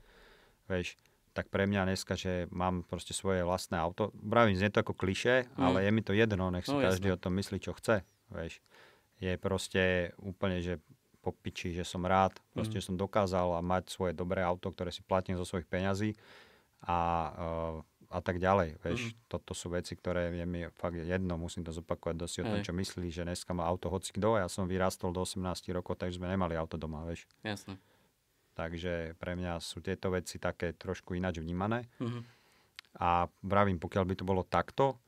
vieš. Tak pre mňa dneska, že mám proste svoje vlastné auto, vravím, znie to ako kliše, Mm. ale je mi to jedno, nech si No, každý jasné. o tom myslí, čo chce, vieš. Je proste úplne, že po piči, že som rád, proste Mhm. som dokázal a mať svoje dobré auto, ktoré si platím zo svojich peňazí a, uh, a tak ďalej, vieš. Mhm. Toto sú veci, ktoré je mi fakt jedno, musím to zopakovať dosť o tom, čo myslí, že dneska má auto hoci kto. Ja som vyrastol do 18 rokov, takže sme nemali auto doma, vieš. Jasné. Takže pre mňa sú tieto veci také trošku ináč vnímané. Mhm. A vravím, pokiaľ by to bolo takto,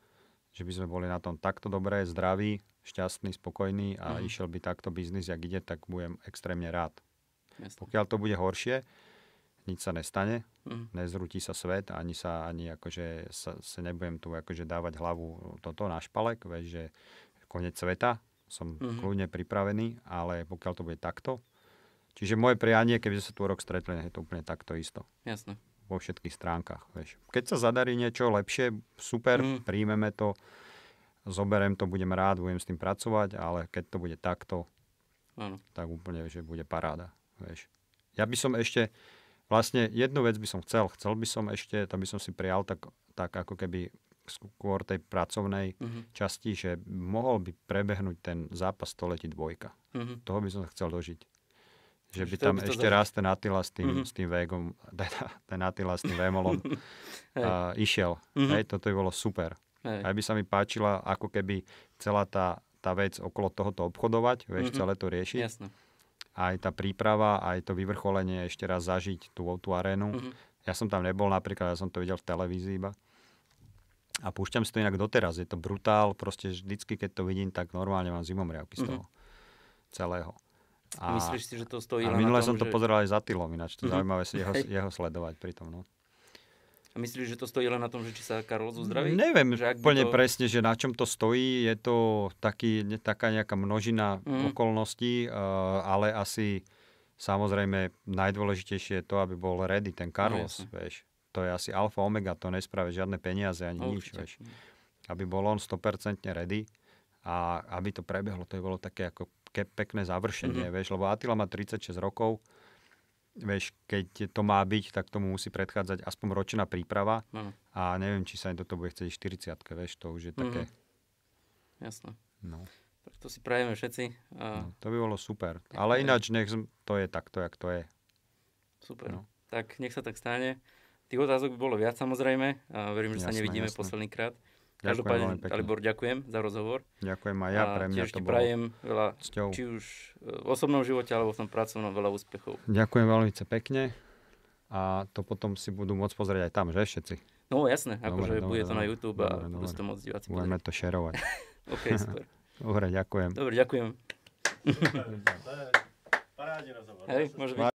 že by sme boli na tom takto dobré, zdraví, šťastný, spokojný a Mhm. išiel by takto biznis, jak ide, tak budem extrémne rád. Jasné. Pokiaľ to bude horšie, nič sa nestane, Mhm. nezrúti sa svet, ani sa, ani akože sa, sa nebudem tu akože dávať hlavu toto na špalek, vieš, že koniec sveta, som Mhm. kľudne pripravený, ale pokiaľ to bude takto, čiže moje prianie, keby sa tu rok stretli, je to úplne takto isto Jasné. vo všetkých stránkach. Vieš. Keď sa zadarí niečo lepšie, super, Mm. príjmeme to, zoberiem to, budem rád, budem s tým pracovať, ale keď to bude takto, Áno. tak úplne, že bude paráda. Vieš. Ja by som ešte, vlastne jednu vec by som chcel, chcel by som ešte, to by som si prijal tak, tak ako keby skôr tej pracovnej Mhm. časti, že mohol by prebehnúť ten zápas století dvojka. Mhm. Toho by som chcel dožiť. Že by tam by ešte raz ten Attila s tým, Mhm. s tým Vegom, teda ten Attila s tým Vémolom Hej. a išiel. Mhm. Hej, toto by bolo super. Hej. Aj by sa mi páčila ako keby celá tá, tá vec okolo tohoto obchodovať, vieš, Mhm. celé to riešiť. Jasné. Aj tá príprava, aj to vyvrcholenie ešte raz zažiť tú, tú arénu. Mhm. Ja som tam nebol napríklad, ja som to videl v televízii iba. A púšťam si to inak doteraz. Je to brutál, proste vždycky, keď to vidím, tak normálne mám zimomriavky z Mhm. toho celého. A... Myslíš si, že to stojí a minule na som tom, to že... pozeral aj za Tylom, ináč to Mhm. zaujímavé si jeho, jeho sledovať pri tom. No. A myslíš, že to stojí len na tom, že či sa Karol uzdraví? Neviem Že úplne to- presne, že na čom to stojí. Je to taký, taká nejaká množina Mhm. okolností, uh, ale asi samozrejme najdôležitejšie je to, aby bol ready ten Carlos, jasne. vieš. To je asi alfa omega, to nespraví žiadne peniaze ani No, nič, vieš. Aby bol on 100% ready a aby to prebehlo, to by bolo také ako ke- pekné završenie, Mhm. vieš, lebo Attila má 36 rokov, vieš, keď to má byť, tak tomu musí predchádzať aspoň ročná príprava Áno, a neviem, či sa im toto bude chcieť 40 vieš, to už je také, jasné. no, Tak to si prajeme všetci. A no, to by bolo super. Ale ináč, nech to je takto, jak to je. Super. No. Tak nech sa tak stane. Tých otázok by bolo viac samozrejme. A verím, že sa Jasné, nevidíme jasné. posledný krát. Každopádne, Dalibor, ďakujem za rozhovor. Ďakujem aj ja, pre mňa tiež to bolo prajem veľa, cťou. či už v osobnom živote, alebo v tom pracovnom veľa úspechov. Ďakujem veľmi pekne a to potom si budú môcť pozrieť aj tam, že všetci? No jasné, akože bude to na YouTube dobre, a budú dobre. si to môcť diváci Budeme to šerovať. OK, super. dobre, ďakujem. Dobre, ďakujem. Parádne rozhovor. Hej, môže byť.